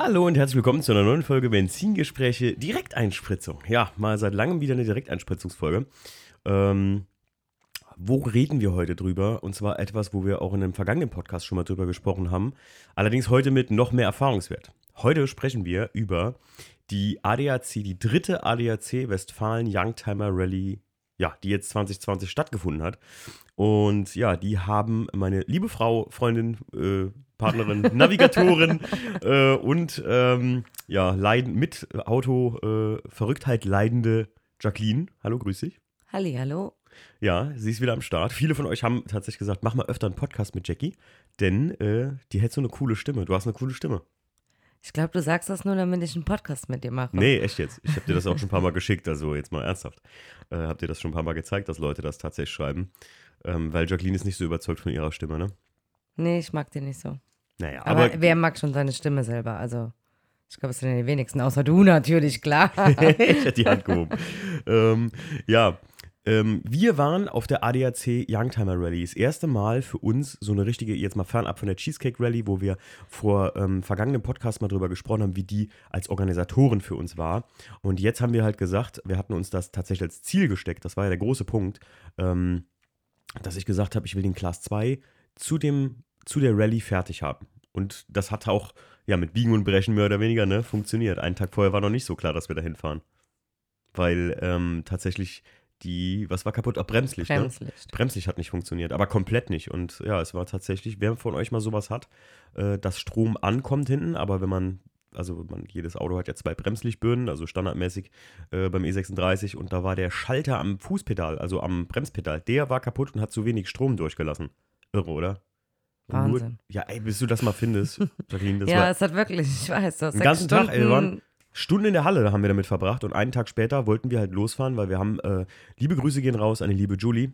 Hallo und herzlich willkommen zu einer neuen Folge Benzingespräche Direkteinspritzung. Ja, mal seit langem wieder eine Direkteinspritzungsfolge. Ähm, wo reden wir heute drüber? Und zwar etwas, wo wir auch in einem vergangenen Podcast schon mal drüber gesprochen haben. Allerdings heute mit noch mehr Erfahrungswert. Heute sprechen wir über die ADAC, die dritte ADAC Westfalen Youngtimer Rally, ja, die jetzt 2020 stattgefunden hat. Und ja, die haben meine liebe Frau, Freundin, äh, Partnerin, Navigatorin äh, und ähm, ja, leiden, mit Auto äh, Verrücktheit leidende Jacqueline. Hallo, grüß dich. Halli, hallo. Ja, sie ist wieder am Start. Viele von euch haben tatsächlich gesagt, mach mal öfter einen Podcast mit Jackie, denn äh, die hätte so eine coole Stimme. Du hast eine coole Stimme. Ich glaube, du sagst das nur, damit ich einen Podcast mit dir mache. Nee, echt jetzt. Ich habe dir das auch schon ein paar Mal geschickt, also jetzt mal ernsthaft. Äh, hab dir das schon ein paar Mal gezeigt, dass Leute das tatsächlich schreiben. Ähm, weil Jacqueline ist nicht so überzeugt von ihrer Stimme, ne? Nee, ich mag die nicht so. Naja, Aber, aber, wer mag schon seine Stimme selber? Also, ich glaube, es sind ja die wenigsten, außer du natürlich, klar. ich hätte die Hand gehoben. ähm, ja, ähm, wir waren auf der ADAC Youngtimer Rally. Das erste Mal für uns so eine richtige, jetzt mal fernab von der Cheesecake Rally, wo wir vor ähm, vergangenen Podcast mal drüber gesprochen haben, wie die als Organisatorin für uns war. Und jetzt haben wir halt gesagt, wir hatten uns das tatsächlich als Ziel gesteckt, das war ja der große Punkt, ähm, dass ich gesagt habe, ich will den Class 2 zu, dem, zu der Rallye fertig haben. Und das hat auch ja, mit Biegen und Brechen mehr oder weniger ne, funktioniert. Einen Tag vorher war noch nicht so klar, dass wir da hinfahren. Weil ähm, tatsächlich die, was war kaputt? Ah, Bremslicht. Ne? Bremslicht. Bremslicht hat nicht funktioniert, aber komplett nicht. Und ja, es war tatsächlich, wer von euch mal sowas hat, äh, dass Strom ankommt hinten, aber wenn man, also man, jedes Auto hat ja zwei Bremslichtbirnen, also standardmäßig äh, beim E36 und da war der Schalter am Fußpedal, also am Bremspedal, der war kaputt und hat zu wenig Strom durchgelassen. Irre, oder? Und Nur, Wahnsinn. ja, ey, bis du das mal findest, Jacqueline, das ja, es hat wirklich, ich weiß, das den ganzen Tag, ey, waren Stunden in der Halle haben wir damit verbracht und einen Tag später wollten wir halt losfahren, weil wir haben, äh, liebe Grüße gehen raus an die liebe Julie,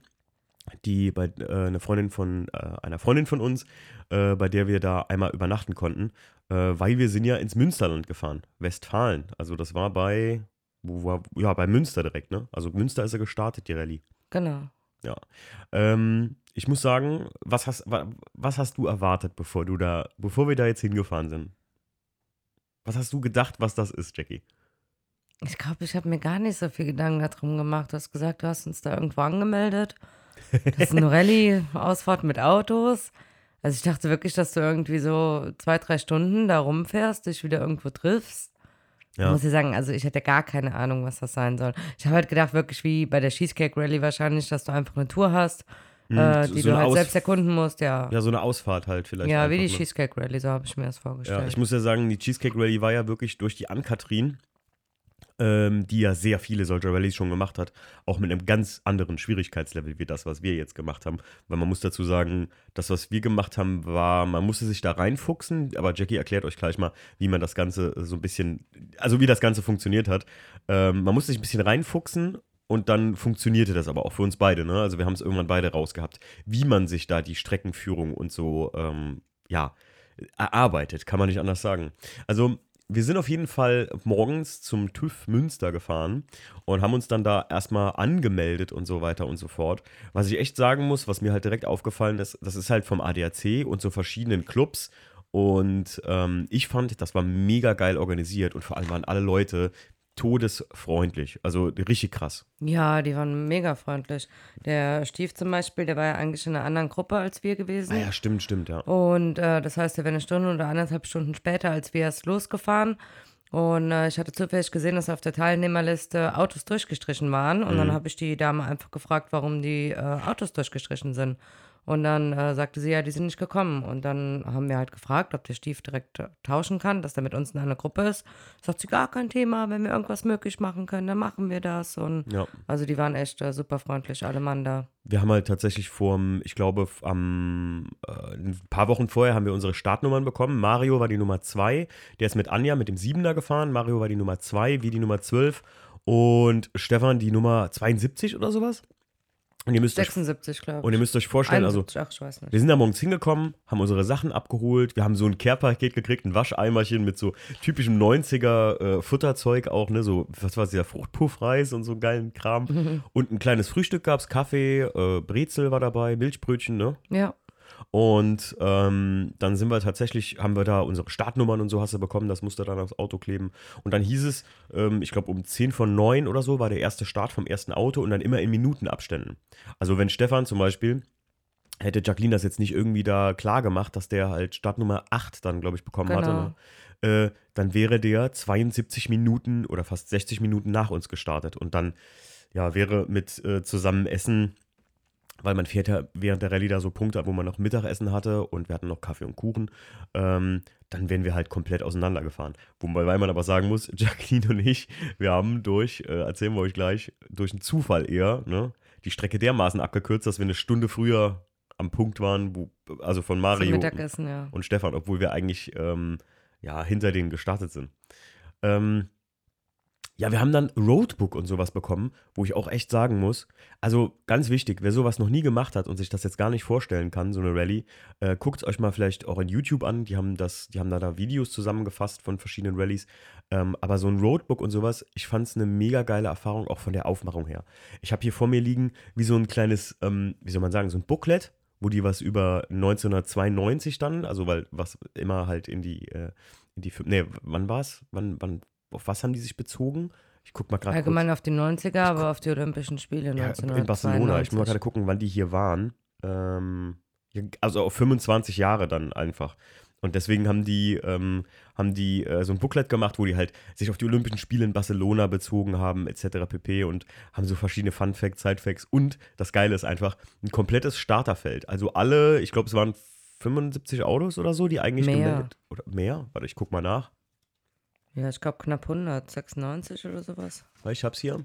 die bei äh, eine Freundin von äh, einer Freundin von uns, äh, bei der wir da einmal übernachten konnten, äh, weil wir sind ja ins Münsterland gefahren, Westfalen. Also das war bei, wo war, ja bei Münster direkt, ne? Also Münster ist ja gestartet die Rallye. Genau. Ja. Ähm, ich muss sagen, was hast, wa- was hast du erwartet, bevor du da, bevor wir da jetzt hingefahren sind? Was hast du gedacht, was das ist, Jackie? Ich glaube, ich habe mir gar nicht so viel Gedanken darum gemacht. Du hast gesagt, du hast uns da irgendwo angemeldet. Das ist eine Rallye-Ausfahrt mit Autos. Also ich dachte wirklich, dass du irgendwie so zwei, drei Stunden da rumfährst, dich wieder irgendwo triffst. Ja. Muss ich sagen, also ich hätte gar keine Ahnung, was das sein soll. Ich habe halt gedacht, wirklich wie bei der Cheesecake Rally wahrscheinlich, dass du einfach eine Tour hast, äh, so- die so du halt Aus- selbst erkunden musst, ja. Ja, so eine Ausfahrt halt vielleicht. Ja, wie die ne? Cheesecake Rally, so habe ich mir das vorgestellt. Ja, ich muss ja sagen, die Cheesecake Rally war ja wirklich durch die Ann-Kathrin, ähm, die ja sehr viele solcher Rallyes schon gemacht hat, auch mit einem ganz anderen Schwierigkeitslevel wie das, was wir jetzt gemacht haben. Weil man muss dazu sagen, das, was wir gemacht haben, war, man musste sich da reinfuchsen, aber Jackie erklärt euch gleich mal, wie man das Ganze so ein bisschen, also wie das Ganze funktioniert hat. Ähm, man musste sich ein bisschen reinfuchsen und dann funktionierte das aber auch für uns beide. Ne? Also wir haben es irgendwann beide rausgehabt, wie man sich da die Streckenführung und so, ähm, ja, erarbeitet, kann man nicht anders sagen. Also wir sind auf jeden Fall morgens zum TÜV Münster gefahren und haben uns dann da erstmal angemeldet und so weiter und so fort. Was ich echt sagen muss, was mir halt direkt aufgefallen ist, das ist halt vom ADAC und so verschiedenen Clubs. Und ähm, ich fand, das war mega geil organisiert und vor allem waren alle Leute todesfreundlich. Also richtig krass. Ja, die waren mega freundlich. Der Stief zum Beispiel, der war ja eigentlich in einer anderen Gruppe als wir gewesen. Ah ja, stimmt, stimmt, ja. Und äh, das heißt, er wäre eine Stunde oder anderthalb Stunden später als wir erst losgefahren. Und äh, ich hatte zufällig gesehen, dass auf der Teilnehmerliste Autos durchgestrichen waren. Und dann habe ich die Dame einfach gefragt, warum die äh, Autos durchgestrichen sind. Und dann äh, sagte sie, ja, die sind nicht gekommen. Und dann haben wir halt gefragt, ob der Stief direkt äh, tauschen kann, dass der mit uns in einer Gruppe ist. Sagt sie, gar kein Thema, wenn wir irgendwas möglich machen können, dann machen wir das. Und Ja. also die waren echt äh, super freundlich, alle Mann da. Wir haben halt tatsächlich vor, ich glaube, am, äh, ein paar Wochen vorher haben wir unsere Startnummern bekommen. Mario war die Nummer 2, der ist mit Anja mit dem Siebener gefahren. Mario war die Nummer 2, wie die Nummer 12 und Stefan die Nummer 72 oder sowas. Und ihr müsst euch, 76, glaube ich. und ihr müsst euch vorstellen, also 71, ach, ich weiß nicht. wir sind da morgens hingekommen, haben unsere Sachen abgeholt. Wir haben so ein Care-Paket gekriegt, ein Wascheimerchen mit so typischem 90er äh, Futterzeug auch, ne? So, was war es, dieser Fruchtpuffreis und so geilen Kram. Und ein kleines Frühstück gab's, Kaffee, äh, Brezel war dabei, Milchbrötchen, ne? Ja. Und ähm, dann sind wir tatsächlich, haben wir da unsere Startnummern und so hast du bekommen, das musste dann aufs Auto kleben. Und dann hieß es, ähm, ich glaube um 10 von 9 oder so war der erste Start vom ersten Auto und dann immer in Minutenabständen. Also wenn Stefan zum Beispiel hätte Jacqueline das jetzt nicht irgendwie da klar gemacht, dass der halt Startnummer 8 dann, glaube ich, bekommen Genau. hatte, ne? äh, dann wäre der 72 Minuten oder fast 60 Minuten nach uns gestartet. Und dann, ja, wäre mit äh, zusammen Essen, weil man fährt ja während der Rallye da so Punkte, ab, wo man noch Mittagessen hatte und wir hatten noch Kaffee und Kuchen, ähm, dann wären wir halt komplett auseinandergefahren. Wobei man aber sagen muss, Jacqueline und ich, wir haben durch, äh, erzählen wir euch gleich, durch einen Zufall eher, ne, die Strecke dermaßen abgekürzt, dass wir eine Stunde früher am Punkt waren, wo, also von Mario ja. und Stefan, obwohl wir eigentlich ähm, ja, hinter denen gestartet sind. Ähm, ja, wir haben dann Roadbook und sowas bekommen, wo ich auch echt sagen muss, also ganz wichtig, wer sowas noch nie gemacht hat und sich das jetzt gar nicht vorstellen kann, so eine Rallye, äh, guckt es euch mal vielleicht auch in YouTube an. Die haben das, die haben da, da Videos zusammengefasst von verschiedenen Rallyes. Ähm, aber so ein Roadbook und sowas, ich fand es eine mega geile Erfahrung, auch von der Aufmachung her. Ich habe hier vor mir liegen, wie so ein kleines, ähm, wie soll man sagen, so ein Booklet, wo die was über 1992 dann, also weil was immer halt in die, äh, in die, nee, wann war's? Wann, wann, auf was haben die sich bezogen? Ich guck mal gerade Allgemein auf die 90er, aber auf die Olympischen Spiele ja, 1992. in Barcelona. Ich muss mal gerade gucken, wann die hier waren. Ähm, also auf 25 Jahre dann einfach. Und deswegen haben die, ähm, haben die äh, so ein Booklet gemacht, wo die halt sich auf die Olympischen Spiele in Barcelona bezogen haben, etc. pp. Und haben so verschiedene Fun Facts, Side Facts. Und das Geile ist einfach ein komplettes Starterfeld. Also alle, ich glaube, es waren 75 Autos oder so, die eigentlich Mehr. gemeldet. Oder mehr? Warte, ich guck mal nach. Ja, ich glaube knapp 100, 96 oder sowas. Weil Ich hab's hier.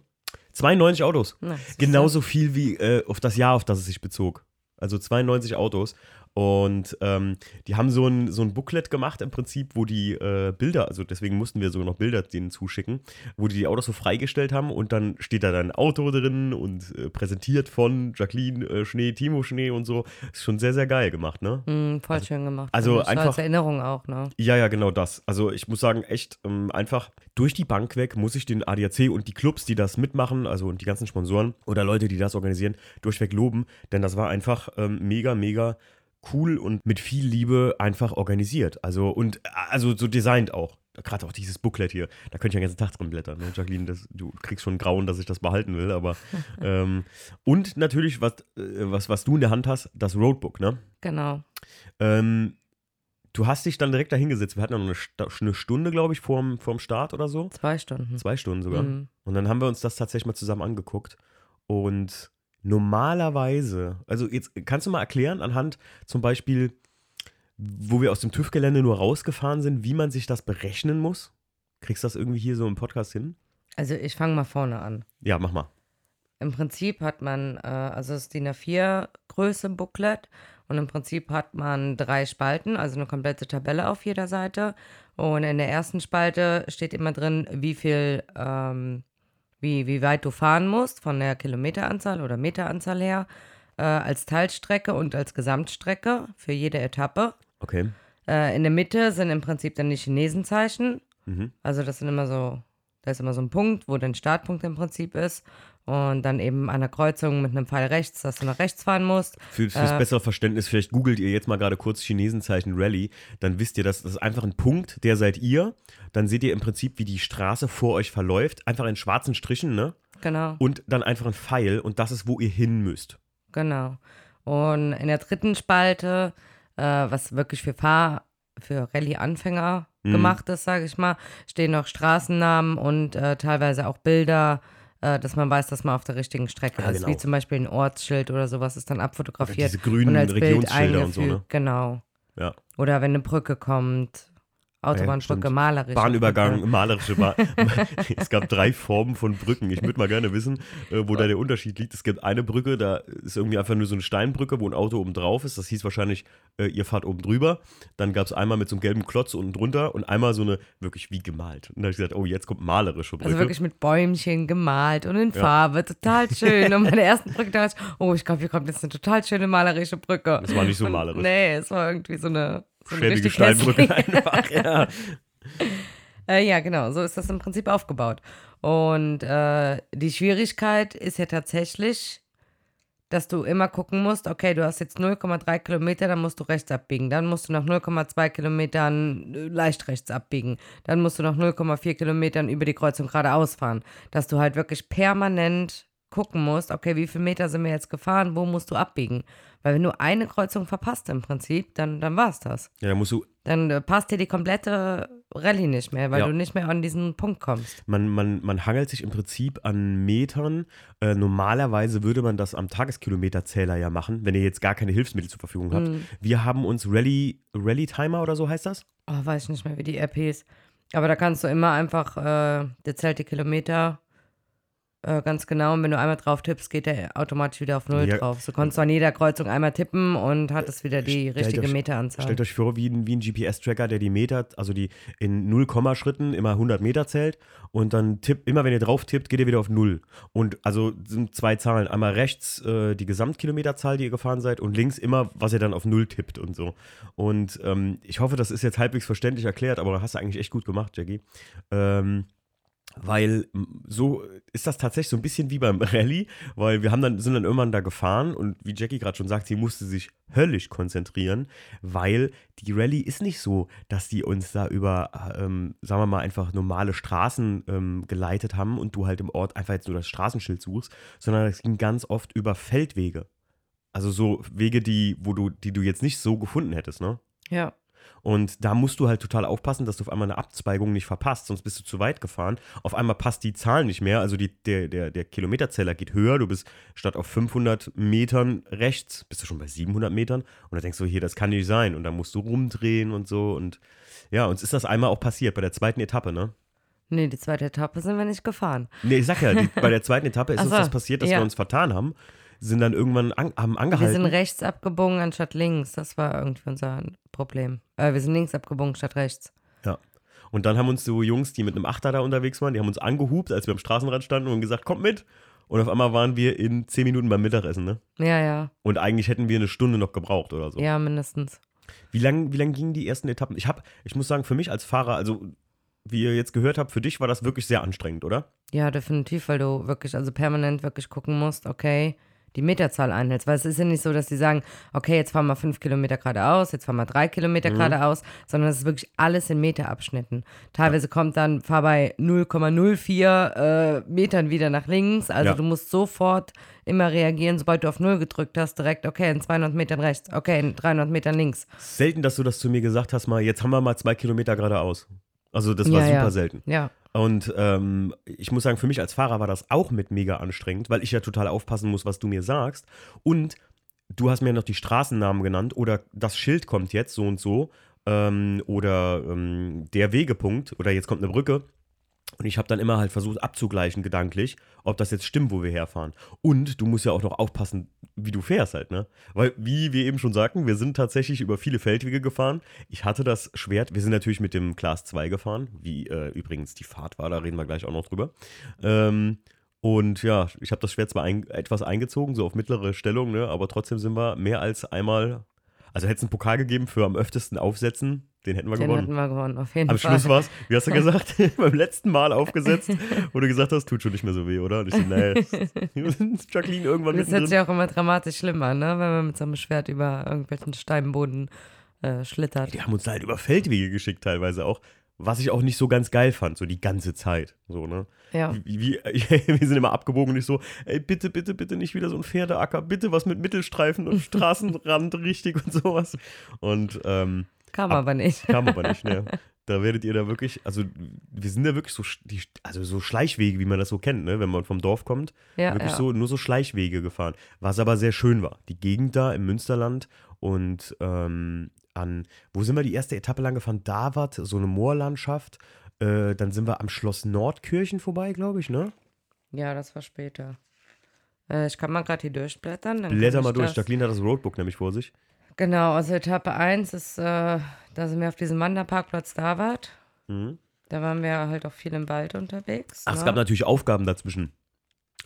92 Autos. Na? Genauso viel wie äh, auf das Jahr, auf das es sich bezog. Also 92 Autos. Und ähm, die haben so ein, so ein Booklet gemacht im Prinzip, wo die äh, Bilder, also deswegen mussten wir sogar noch Bilder denen zuschicken, wo die die Autos so freigestellt haben und dann steht da dann ein Auto drin und äh, präsentiert von Jacqueline äh, Schnee, Timo Schnee und so. Ist schon sehr, sehr geil gemacht, ne? Hm, voll schön gemacht. also einfach- Als Erinnerung auch, ne? Ja, ja, genau das. Also ich muss sagen, echt ähm, einfach durch die Bank weg muss ich den ADAC und die Clubs, die das mitmachen, also und die ganzen Sponsoren oder Leute, die das organisieren, durchweg loben, denn das war einfach ähm, mega, mega cool und mit viel Liebe einfach organisiert. Also und also so designt auch. Gerade auch dieses Booklet hier, da könnte ich den ganzen Tag drin blättern. Ne? Jacqueline, das, du kriegst schon Grauen, dass ich das behalten will, aber ähm, und natürlich, was, äh, was, was du in der Hand hast, das Roadbook, ne? Genau. Ähm, du hast dich dann direkt dahingesetzt. Wir hatten ja noch eine, eine Stunde, glaube ich, vorm, vorm Start oder so. Zwei Stunden. Zwei Stunden sogar. Mhm. Und dann haben wir uns das tatsächlich mal zusammen angeguckt. Und normalerweise, also jetzt kannst du mal erklären, anhand zum Beispiel, wo wir aus dem TÜV-Gelände nur rausgefahren sind, wie man sich das berechnen muss? Kriegst du das irgendwie hier so im Podcast hin? Also ich fange mal vorne an. Ja, mach mal. Im Prinzip hat man, äh, also das DIN A4 Größe Booklet und im Prinzip hat man drei Spalten, also eine komplette Tabelle auf jeder Seite. Und in der ersten Spalte steht immer drin, wie viel, ähm, wie, wie weit du fahren musst von der Kilometeranzahl oder Meteranzahl her, äh, als Teilstrecke und als Gesamtstrecke für jede Etappe. Okay. Äh, in der Mitte sind im Prinzip dann die Chinesenzeichen. Mhm. Also das sind immer so, da ist immer so ein Punkt, wo dein Startpunkt im Prinzip ist. Und dann eben an der Kreuzung mit einem Pfeil rechts, dass du nach rechts fahren musst. Für, fürs Äh, bessere Verständnis, vielleicht googelt ihr jetzt mal gerade kurz Chinesenzeichen Rallye, dann wisst ihr, dass das ist einfach ein Punkt, der seid ihr. Dann seht ihr im Prinzip, wie die Straße vor euch verläuft, einfach in schwarzen Strichen, ne? Genau, Und dann einfach ein Pfeil und das ist, wo ihr hin müsst. genau. Und in der dritten Spalte, äh, was wirklich für Fahr-, für Rallye-Anfänger Mhm. gemacht ist, sage ich mal, stehen noch Straßennamen und äh, teilweise auch Bilder, äh, dass man weiß, dass man auf der richtigen Strecke Ja, ist. genau. Wie zum Beispiel ein Ortsschild oder sowas ist dann abfotografiert. Diese grünen und als Bild Regionsschilder und so, ne? eingefügt. Genau. Ja. Oder wenn eine Brücke kommt, Autobahnbrücke, stimmt. malerisch. Bahnübergang, malerische Bahn. es gab drei Formen von Brücken. Ich würde mal gerne wissen, äh, wo da der Unterschied liegt. Es gibt eine Brücke, da ist irgendwie einfach nur so eine Steinbrücke, wo ein Auto oben drauf ist. Das hieß wahrscheinlich, äh, ihr fahrt oben drüber. Dann gab es einmal mit so einem gelben Klotz unten drunter und einmal so eine wirklich wie gemalt. Und da habe ich gesagt, oh, jetzt kommt malerische Brücke. Also wirklich mit Bäumchen gemalt und in Farbe, total schön. Und bei der ersten Brücke dachte ich, oh, ich glaube, hier kommt jetzt eine total schöne malerische Brücke. Das war nicht so Und malerisch. Nee, es war irgendwie so eine, so Schäbige Steinbrücke einfach. Ja. Äh, ja, genau, so ist das im Prinzip aufgebaut. Und äh, die Schwierigkeit ist ja tatsächlich dass du immer gucken musst, okay, du hast jetzt 0,3 Kilometer, dann musst du rechts abbiegen. Dann musst du nach 0,2 Kilometern äh, leicht rechts abbiegen. Dann musst du nach 0,4 Kilometern über die Kreuzung geradeaus fahren. Dass du halt wirklich permanent gucken musst, okay, wie viele Meter sind wir jetzt gefahren, wo musst du abbiegen? Weil wenn du eine Kreuzung verpasst im Prinzip, dann, dann war es das. Ja, dann musst du Dann äh, passt dir die komplette Rallye nicht mehr, weil Ja. du nicht mehr an diesen Punkt kommst. Man, man, man hangelt sich im Prinzip an Metern. Äh, normalerweise würde man das am Tageskilometerzähler ja machen, wenn ihr jetzt gar keine Hilfsmittel zur Verfügung habt. Mhm. Wir haben uns Rally, Rally Timer oder so heißt das? Oh, weiß ich nicht mehr, wie die App hieß. Aber da kannst du immer einfach, äh, der zählt die Kilometer äh, ganz genau. Und wenn du einmal drauf tippst, geht der automatisch wieder auf Null Ja. drauf. So konntest du an jeder Kreuzung einmal tippen und hattest wieder die Stellt richtige euch- Meteranzahl. Stellt euch vor, wie ein, wie ein GPS-Tracker, der die Meter, also die in 0, Schritten immer 100 Meter zählt und dann tippt, immer wenn ihr drauf tippt, geht ihr wieder auf Null. Und also sind zwei Zahlen. Einmal rechts äh, die Gesamtkilometerzahl, die ihr gefahren seid und links immer, was ihr dann auf Null tippt und so. Und ähm, ich hoffe, das ist jetzt halbwegs verständlich erklärt, aber hast du eigentlich echt gut gemacht, Jackie. Ähm, weil so ist das tatsächlich so ein bisschen wie beim Rallye, weil wir haben dann, sind dann irgendwann da gefahren und wie Jackie gerade schon sagt, sie musste sich höllisch konzentrieren, weil die Rallye ist nicht so, dass die uns da über, ähm, sagen wir mal, einfach normale Straßen ähm, geleitet haben und du halt im Ort einfach jetzt nur das Straßenschild suchst, sondern es ging ganz oft über Feldwege. Also so Wege, die, wo du, die du jetzt nicht so gefunden hättest, ne? ja. Und da musst du halt total aufpassen, dass du auf einmal eine Abzweigung nicht verpasst, sonst bist du zu weit gefahren. Auf einmal passt die Zahl nicht mehr, also die, der, der, der Kilometerzähler geht höher, du bist statt auf 500 Metern rechts, bist du schon bei 700 Metern und dann denkst du, hier, das kann nicht sein und dann musst du rumdrehen und so und ja, uns ist das einmal auch passiert, bei der zweiten Etappe, ne? Nee, die zweite Etappe sind wir nicht gefahren. Nee, ich sag ja, die, bei der zweiten Etappe ist Ach uns so, das passiert, dass ja. wir uns vertan haben, sind dann irgendwann an, haben Wir angehalten. sind rechts abgebogen anstatt links. Das war irgendwie unser Problem. Äh, wir sind links abgebogen statt rechts. Ja. Und dann haben uns so Jungs, die mit einem Achter da unterwegs waren, die haben uns angehupt, als wir am Straßenrand standen und gesagt, kommt mit. Und auf einmal waren wir in 10 Minuten beim Mittagessen, ne? Ja, ja. Und eigentlich hätten wir eine Stunde noch gebraucht oder so. Ja, mindestens. Wie lang, wie lang gingen die ersten Etappen? Ich habe, ich muss sagen, für mich als Fahrer, also wie ihr jetzt gehört habt, für dich war das wirklich sehr anstrengend, oder? Ja, definitiv, weil du wirklich, also permanent wirklich gucken musst, okay, die Meterzahl einhältst. Weil es ist ja nicht so, dass die sagen, okay, jetzt fahren wir fünf Kilometer geradeaus, jetzt fahren wir drei Kilometer geradeaus, sondern es ist wirklich alles in Meterabschnitten. Teilweise kommt dann, fahr bei 0,04 äh, Metern wieder nach links. Also Ja. du musst sofort immer reagieren, sobald du auf Null gedrückt hast, direkt, okay, in 200 Metern rechts, okay, in 300 Metern links. Selten, dass du das zu mir gesagt hast, mal, jetzt haben wir mal zwei Kilometer geradeaus. Also das war Ja, super ja. selten. Ja, Und ähm, ich muss sagen, für mich als Fahrer war das auch mit mega anstrengend, weil ich ja total aufpassen muss, was du mir sagst. Und du hast mir noch die Straßennamen genannt oder das Schild kommt jetzt so und so ähm, oder ähm, der Wegepunkt oder jetzt kommt eine Brücke. Und ich habe dann immer halt versucht abzugleichen gedanklich, ob das jetzt stimmt, wo wir herfahren. Und du musst ja auch noch aufpassen, wie du fährst halt, ne? Weil, wie wir eben schon sagten, wir sind tatsächlich über viele Feldwege gefahren. Ich hatte das Schwert, wir sind natürlich mit dem Class 2 gefahren, wie äh, übrigens die Fahrt war, da reden wir gleich auch noch drüber. Ähm, und ja, ich habe das Schwert zwar ein, etwas eingezogen, so auf mittlere Stellung, ne? Aber trotzdem sind wir mehr als einmal. Also hätte es einen Pokal gegeben für am öftesten aufsetzen, den hätten wir den gewonnen. hatten wir gewonnen, auf jeden Am Fall. Schluss war es, wie hast du gesagt, beim letzten Mal aufgesetzt, wo du gesagt hast, tut schon nicht mehr so weh, oder? Und ich so, nee, Jacqueline irgendwann Das hört sich auch immer dramatisch schlimm an, ne? wenn man mit so einem Schwert über irgendwelchen Steinboden äh, schlittert. Die haben uns halt über Feldwege geschickt teilweise auch, was ich auch nicht so ganz geil fand, so die ganze Zeit. So, ne? Ja. Wie, wir sind immer abgebogen und ich so, ey, bitte, bitte, bitte nicht wieder so ein Pferdeacker, bitte was mit Mittelstreifen und Straßenrand richtig und sowas. Und ähm, Kam Ab- aber nicht. Kam aber nicht, ne? Da werdet ihr da wirklich, also wir sind da wirklich so, die, also so Schleichwege, wie man das so kennt, ne? Wenn man vom Dorf kommt, Ja, wirklich ja. so, nur so Schleichwege gefahren. Was aber sehr schön war. Die Gegend da im Münsterland und ähm, an, wo sind wir die erste Etappe lang gefahren? Davat, so eine Moorlandschaft. Äh, dann sind wir am Schloss Nordkirchen vorbei, glaube ich, ne? Ja, das war später. Äh, ich kann mal gerade hier durchblättern. Blätter mal durch. Jacqueline hat das Roadbook nämlich vor sich. Genau, also Etappe 1 ist, äh, da sind wir auf diesem Wanderparkplatz Davart. Mhm. Da waren wir halt auch viel im Wald unterwegs. Ach, es ne? gab natürlich Aufgaben dazwischen.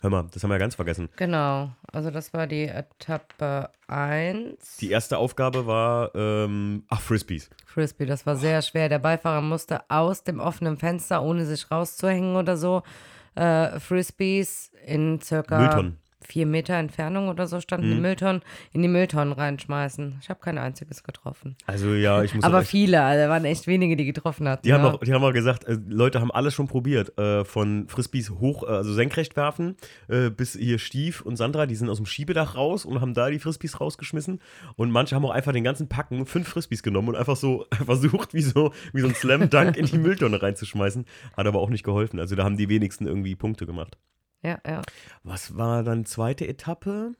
Hör mal, das haben wir ja ganz vergessen. Genau, also das war die Etappe 1. Die erste Aufgabe war, ähm, ach, Frisbees. Frisbee, das war sehr schwer. Der Beifahrer musste aus dem offenen Fenster, ohne sich rauszuhängen oder so, äh, Frisbees in circa Mülltonnen. Vier Meter Entfernung oder so standen die Mhm. Mülltonnen, in die Mülltonnen reinschmeißen. Ich habe kein einziges getroffen. Also ja, ich muss Aber viele, also waren echt wenige, die getroffen hatten. die haben ja. auch, die haben auch gesagt, äh, Leute haben alles schon probiert, äh, von Frisbees hoch, äh, also senkrecht werfen, bis hier Stief und Sandra, die sind aus dem Schiebedach raus und haben da die Frisbees rausgeschmissen und manche haben auch einfach den ganzen Packen fünf Frisbees genommen und einfach so versucht, wie so, wie so ein Slam Dunk in die Mülltonne reinzuschmeißen, hat aber auch nicht geholfen. Also da haben die wenigsten irgendwie Punkte gemacht. Ja, ja. Was war dann zweite Etappe?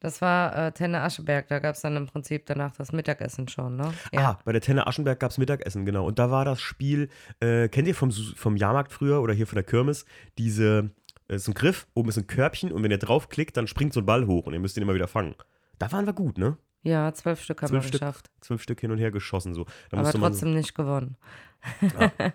Das war äh, Tenne Ascheberg, da gab es dann im Prinzip danach das Mittagessen schon, ne? Ah, bei der Tenne Aschenberg gab es Mittagessen, genau. Und da war das Spiel, äh, kennt ihr vom, vom Jahrmarkt früher oder hier von der Kirmes, diese, äh, so ein Griff, oben ist ein Körbchen und wenn ihr draufklickt, dann springt so ein Ball hoch und ihr müsst ihn immer wieder fangen. Da waren wir gut, ne? Ja, zwölf Stück haben Zwölf wir Stück. geschafft. Zwölf Stück hin und her geschossen, so. Da, Aber trotzdem nicht gewonnen.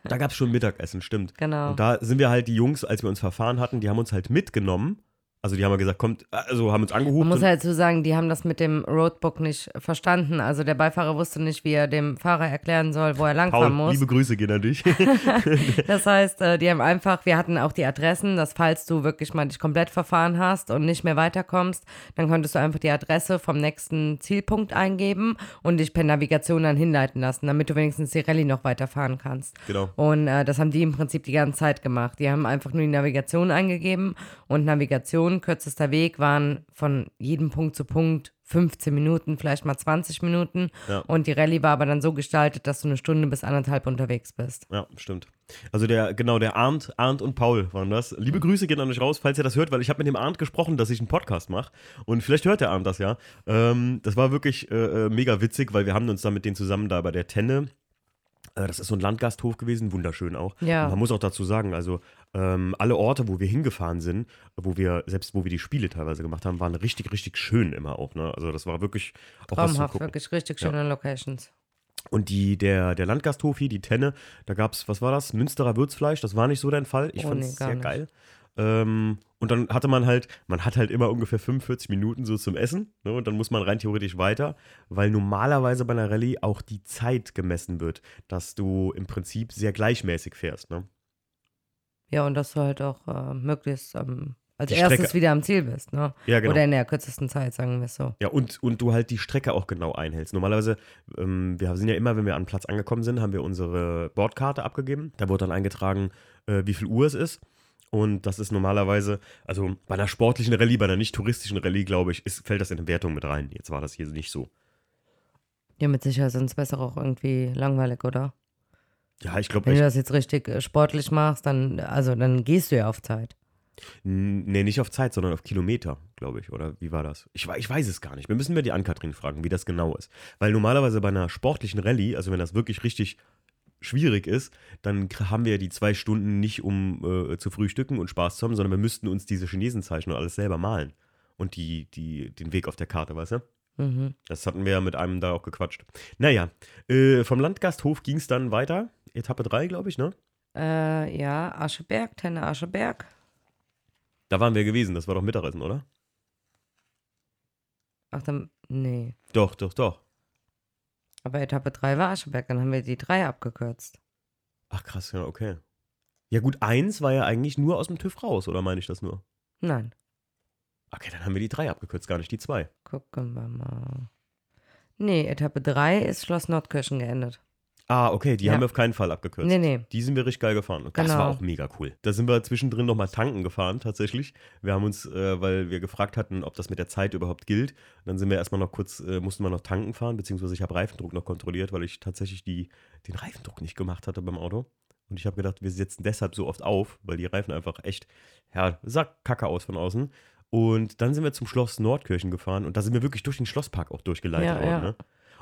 Da gab es schon Mittagessen, stimmt. Genau. Und da sind wir halt die Jungs, als wir uns verfahren hatten, die haben uns halt mitgenommen. Also die haben ja gesagt, kommt, also haben uns Man angehupt. muss halt so sagen, die haben das mit dem Roadbook nicht verstanden. Also der Beifahrer wusste nicht, wie er dem Fahrer erklären soll, wo er langfahren muss. liebe Grüße gehen an dich. Das heißt, äh, die haben einfach, wir hatten auch die Adressen, dass falls du wirklich mal dich komplett verfahren hast und nicht mehr weiterkommst, dann konntest du einfach die Adresse vom nächsten Zielpunkt eingeben und dich per Navigation dann hinleiten lassen, damit du wenigstens die Rallye noch weiterfahren kannst. genau. Und äh, das haben die im Prinzip die ganze Zeit gemacht. Die haben einfach nur die Navigation eingegeben und Navigation, kürzester Weg, waren von jedem Punkt zu Punkt 15 Minuten, vielleicht mal 20 Minuten. Ja. Und die Rallye war aber dann so gestaltet, dass du eine Stunde bis anderthalb unterwegs bist. Ja, stimmt. Also der, genau, der Arndt, Arndt und Paul waren das. Liebe Grüße gehen an euch raus, falls ihr das hört, weil ich habe mit dem Arndt gesprochen, dass ich einen Podcast mache. Und vielleicht hört der Arndt das ja. Ähm, das war wirklich äh, äh, mega witzig, weil wir haben uns da mit denen zusammen da bei der Tenne. Äh, das ist so ein Landgasthof gewesen, wunderschön auch. Ja. Und man muss auch dazu sagen, also ähm, alle Orte, wo wir hingefahren sind, wo wir, selbst wo wir die Spiele teilweise gemacht haben, waren richtig, richtig schön immer auch. Ne? Also das war wirklich auch Traumhaft, wirklich richtig schöne Locations. Und die, der, der Landgasthof hier, die Tenne, da gab es, was war das? Münsterer Würzfleisch, das war nicht so dein Fall. Ich Oh, fand nee, es gar sehr nicht. geil. Ähm, und dann hatte man halt, man hat halt immer ungefähr 45 Minuten so zum Essen. Ne? Und dann muss man rein theoretisch weiter, weil normalerweise bei einer Rallye auch die Zeit gemessen wird, dass du im Prinzip sehr gleichmäßig fährst. Ne? Ja, und dass du halt auch äh, möglichst ähm, als Die erstes Strecke- wieder am Ziel bist, ne? Ja, genau. Oder in der kürzesten Zeit, sagen wir es so. Ja, und, und du halt die Strecke auch genau einhältst. Normalerweise, ähm, wir sind ja immer, wenn wir an Platz angekommen sind, haben wir unsere Bordkarte abgegeben. Da wurde dann eingetragen, äh, wie viel Uhr es ist. Und das ist normalerweise, also bei einer sportlichen Rallye, bei einer nicht touristischen Rallye, glaube ich, ist, fällt das in eine Wertung mit rein. Jetzt war das hier nicht so. Ja, mit Sicherheit sind es besser auch irgendwie langweilig, oder? Ja, ich glaube, Wenn du das jetzt richtig äh, sportlich machst, dann, also dann gehst du ja auf Zeit. nee, nicht auf Zeit, sondern auf Kilometer, glaube ich. Oder wie war das? Ich, ich weiß es gar nicht. Wir müssen mir die Ann-Kathrin fragen, wie das genau ist. Weil normalerweise bei einer sportlichen Rallye, also wenn das wirklich richtig schwierig ist, dann haben wir die zwei Stunden nicht, um äh, zu frühstücken und Spaß zu haben, sondern wir müssten uns diese Chinesenzeichen und alles selber malen. Und die, die, den Weg auf der Karte, weißt du? Mhm. Das hatten wir ja mit einem da auch gequatscht. Naja, äh, vom Landgasthof ging es dann weiter. Etappe 3, glaube ich, ne? Äh, ja, Ascheberg, Tenne Ascheberg. Da waren wir gewesen, das war doch Mittagessen, oder? Ach, dann, nee. Doch, doch, doch. Aber Etappe 3 war Ascheberg, dann haben wir die 3 abgekürzt. Ach krass, ja, okay. Ja gut, eins war ja eigentlich nur aus dem TÜV raus, oder meine ich das nur? Nein, Okay, dann haben wir die drei abgekürzt, gar nicht die zwei. gucken wir mal. Nee, Etappe 3 ist Schloss Nordkirchen geendet. Ah, okay, die Ja. haben wir auf keinen Fall abgekürzt. Nee, nee. Die sind wir richtig geil gefahren. Und das Genau. war auch mega cool. Da sind wir zwischendrin nochmal tanken gefahren, tatsächlich. Wir haben uns, äh, weil wir gefragt hatten, ob das mit der Zeit überhaupt gilt. Dann sind wir erstmal noch kurz, äh, mussten wir noch tanken fahren, beziehungsweise ich habe Reifendruck noch kontrolliert, weil ich tatsächlich die, den Reifendruck nicht gemacht hatte beim Auto. Und ich habe gedacht, wir setzen deshalb so oft auf, weil die Reifen einfach echt, ja, sah kacke aus von außen. Und dann sind wir zum Schloss Nordkirchen gefahren und da sind wir wirklich durch den Schlosspark auch durchgeleitet Ja, worden. ja. Ne?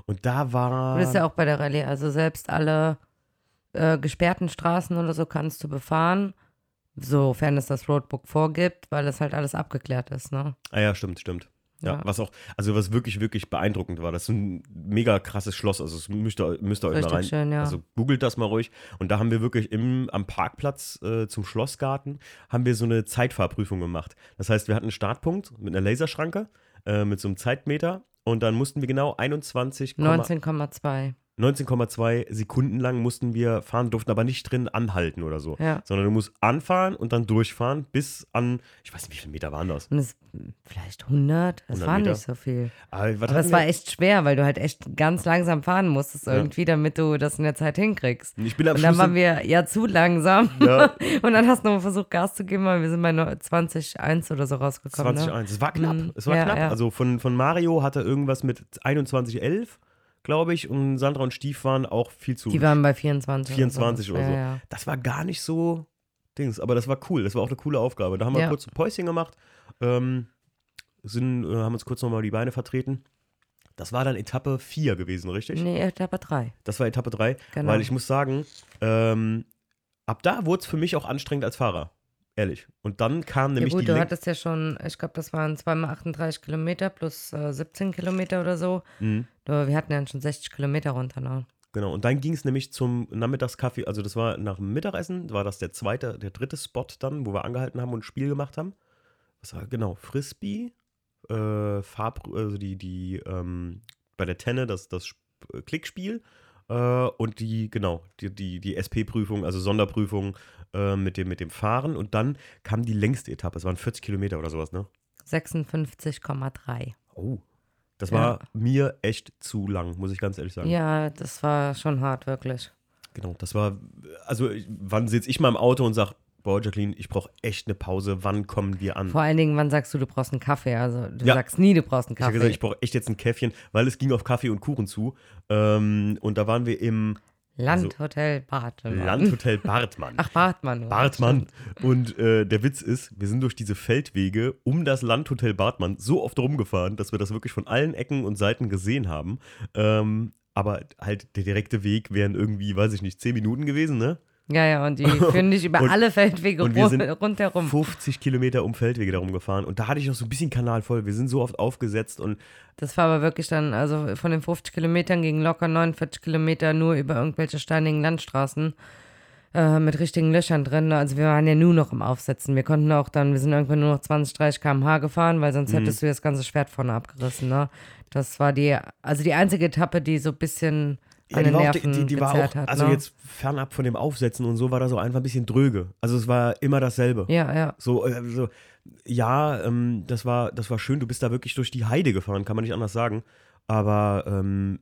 Und da war. Du bist ja auch bei der Rallye, also selbst alle äh, gesperrten Straßen oder so kannst du befahren, sofern es das Roadbook vorgibt, weil das halt alles abgeklärt ist, ne? Ah ja, stimmt, stimmt. Ja, Ja. was auch, also was wirklich, wirklich beeindruckend war. Das ist ein mega krasses Schloss. Also das müsst ihr, müsst ihr euch mal rein. schön, ja. Also googelt das mal ruhig. Und da haben wir wirklich im, am Parkplatz äh, zum Schlossgarten haben wir so eine Zeitfahrprüfung gemacht. Das heißt, wir hatten einen Startpunkt mit einer Laserschranke, äh, mit so einem Zeitmeter und dann mussten wir genau 21, 19,2. 19,2 Sekunden lang mussten wir fahren, durften aber nicht drin anhalten oder so. Ja. Sondern du musst anfahren und dann durchfahren bis an, ich weiß nicht, wie viele Meter waren das? Es, vielleicht 100, das 100 war Meter? nicht so viel. Aber, Aber es war echt schwer, weil du halt echt ganz langsam fahren musstest Ja. irgendwie, damit du das in der Zeit hinkriegst. Ich bin am Und dann Schluss waren wir ja zu langsam. Ja. Und dann hast du noch versucht, Gas zu geben, weil wir sind bei 20,1 oder so rausgekommen. 20, Ne? Es war knapp. Mhm. Es war knapp. Also von, von Mario hatte irgendwas mit 21,11, glaube ich. Und Sandra und Stief waren auch viel zu. Die waren bei 24. 24 oder so. Ja, ja. Das war gar nicht so Dings, aber das war cool. Das war auch eine coole Aufgabe. Da haben wir Ja. kurz ein Päuschen gemacht, ähm, sind, äh, haben uns kurz nochmal die Beine vertreten. Das war dann Etappe 4 gewesen, richtig? Nee, Etappe 3. Das war Etappe 3, Genau. weil ich muss sagen, ähm, ab da wurde es für mich auch anstrengend als Fahrer. Ehrlich. Und dann kam Ja nämlich gut, die du hattest ja schon, ich glaube, das waren zweimal 38 Kilometer plus äh, 17 Kilometer oder so. Mhm. Wir hatten ja schon 60 Kilometer runter. Ne? Genau, und dann ging es nämlich zum Nachmittagskaffee, also das war nach dem Mittagessen, war das der zweite, der dritte Spot dann, wo wir angehalten haben und ein Spiel gemacht haben. Was war, genau, Frisbee, äh, Farb, also die, die, ähm, bei der Tenne das, das äh, Klickspiel äh, und die, genau, die, die, die SP-Prüfung, also Sonderprüfung äh, mit, dem, mit dem Fahren und dann kam die längste Etappe, es waren 40 Kilometer oder sowas, ne? 56,3. Oh. Das Ja. war mir echt zu lang, muss ich ganz ehrlich sagen. Ja, das war schon hart, wirklich. Genau, das war, also wann sitze ich mal im Auto und sage, boah, Jacqueline, ich brauche echt eine Pause, wann kommen wir an? Vor allen Dingen, wann sagst du, du brauchst einen Kaffee? Also, du Ja. sagst nie, du brauchst einen ich habe Kaffee. gesagt, ich brauche echt jetzt ein Käffchen, weil es ging auf Kaffee und Kuchen zu. Ähm, und da waren wir im Landhotel Bartmann. Landhotel Bartmann. Ach, Bartmann. Bartmann. Und äh, der Witz ist, wir sind durch diese Feldwege um das Landhotel Bartmann so oft rumgefahren, dass wir das wirklich von allen Ecken und Seiten gesehen haben. Ähm, aber halt der direkte Weg wären irgendwie, weiß ich nicht, 10 Minuten gewesen, ne? Ja, ja, und die führen dich über Und- alle Feldwege und wir sind rundherum. 50 Kilometer um Feldwege darum gefahren. Und da hatte ich noch so ein bisschen Kanal voll. Wir sind so oft aufgesetzt und Das war aber wirklich dann, also von den 50 Kilometern gegen locker 49 Kilometer nur über irgendwelche steinigen Landstraßen äh, mit richtigen Löchern drin. Also wir waren ja nur noch im Aufsetzen. Wir konnten auch dann, wir sind irgendwann nur noch 20, 30 km/h gefahren, weil Mhm. sonst hättest du das ganze Schwert vorne abgerissen. Ne? Das war die, also die einzige Etappe, die so ein bisschen Ja, die war auch, die, die war auch, hat. also ne? jetzt fernab von dem Aufsetzen und so war das auch einfach ein bisschen dröge. Also es war immer dasselbe. Ja, ja. So, äh, so ja, ähm, das war, das war schön. Du bist da wirklich durch die Heide gefahren, kann man nicht anders sagen. Aber ähm,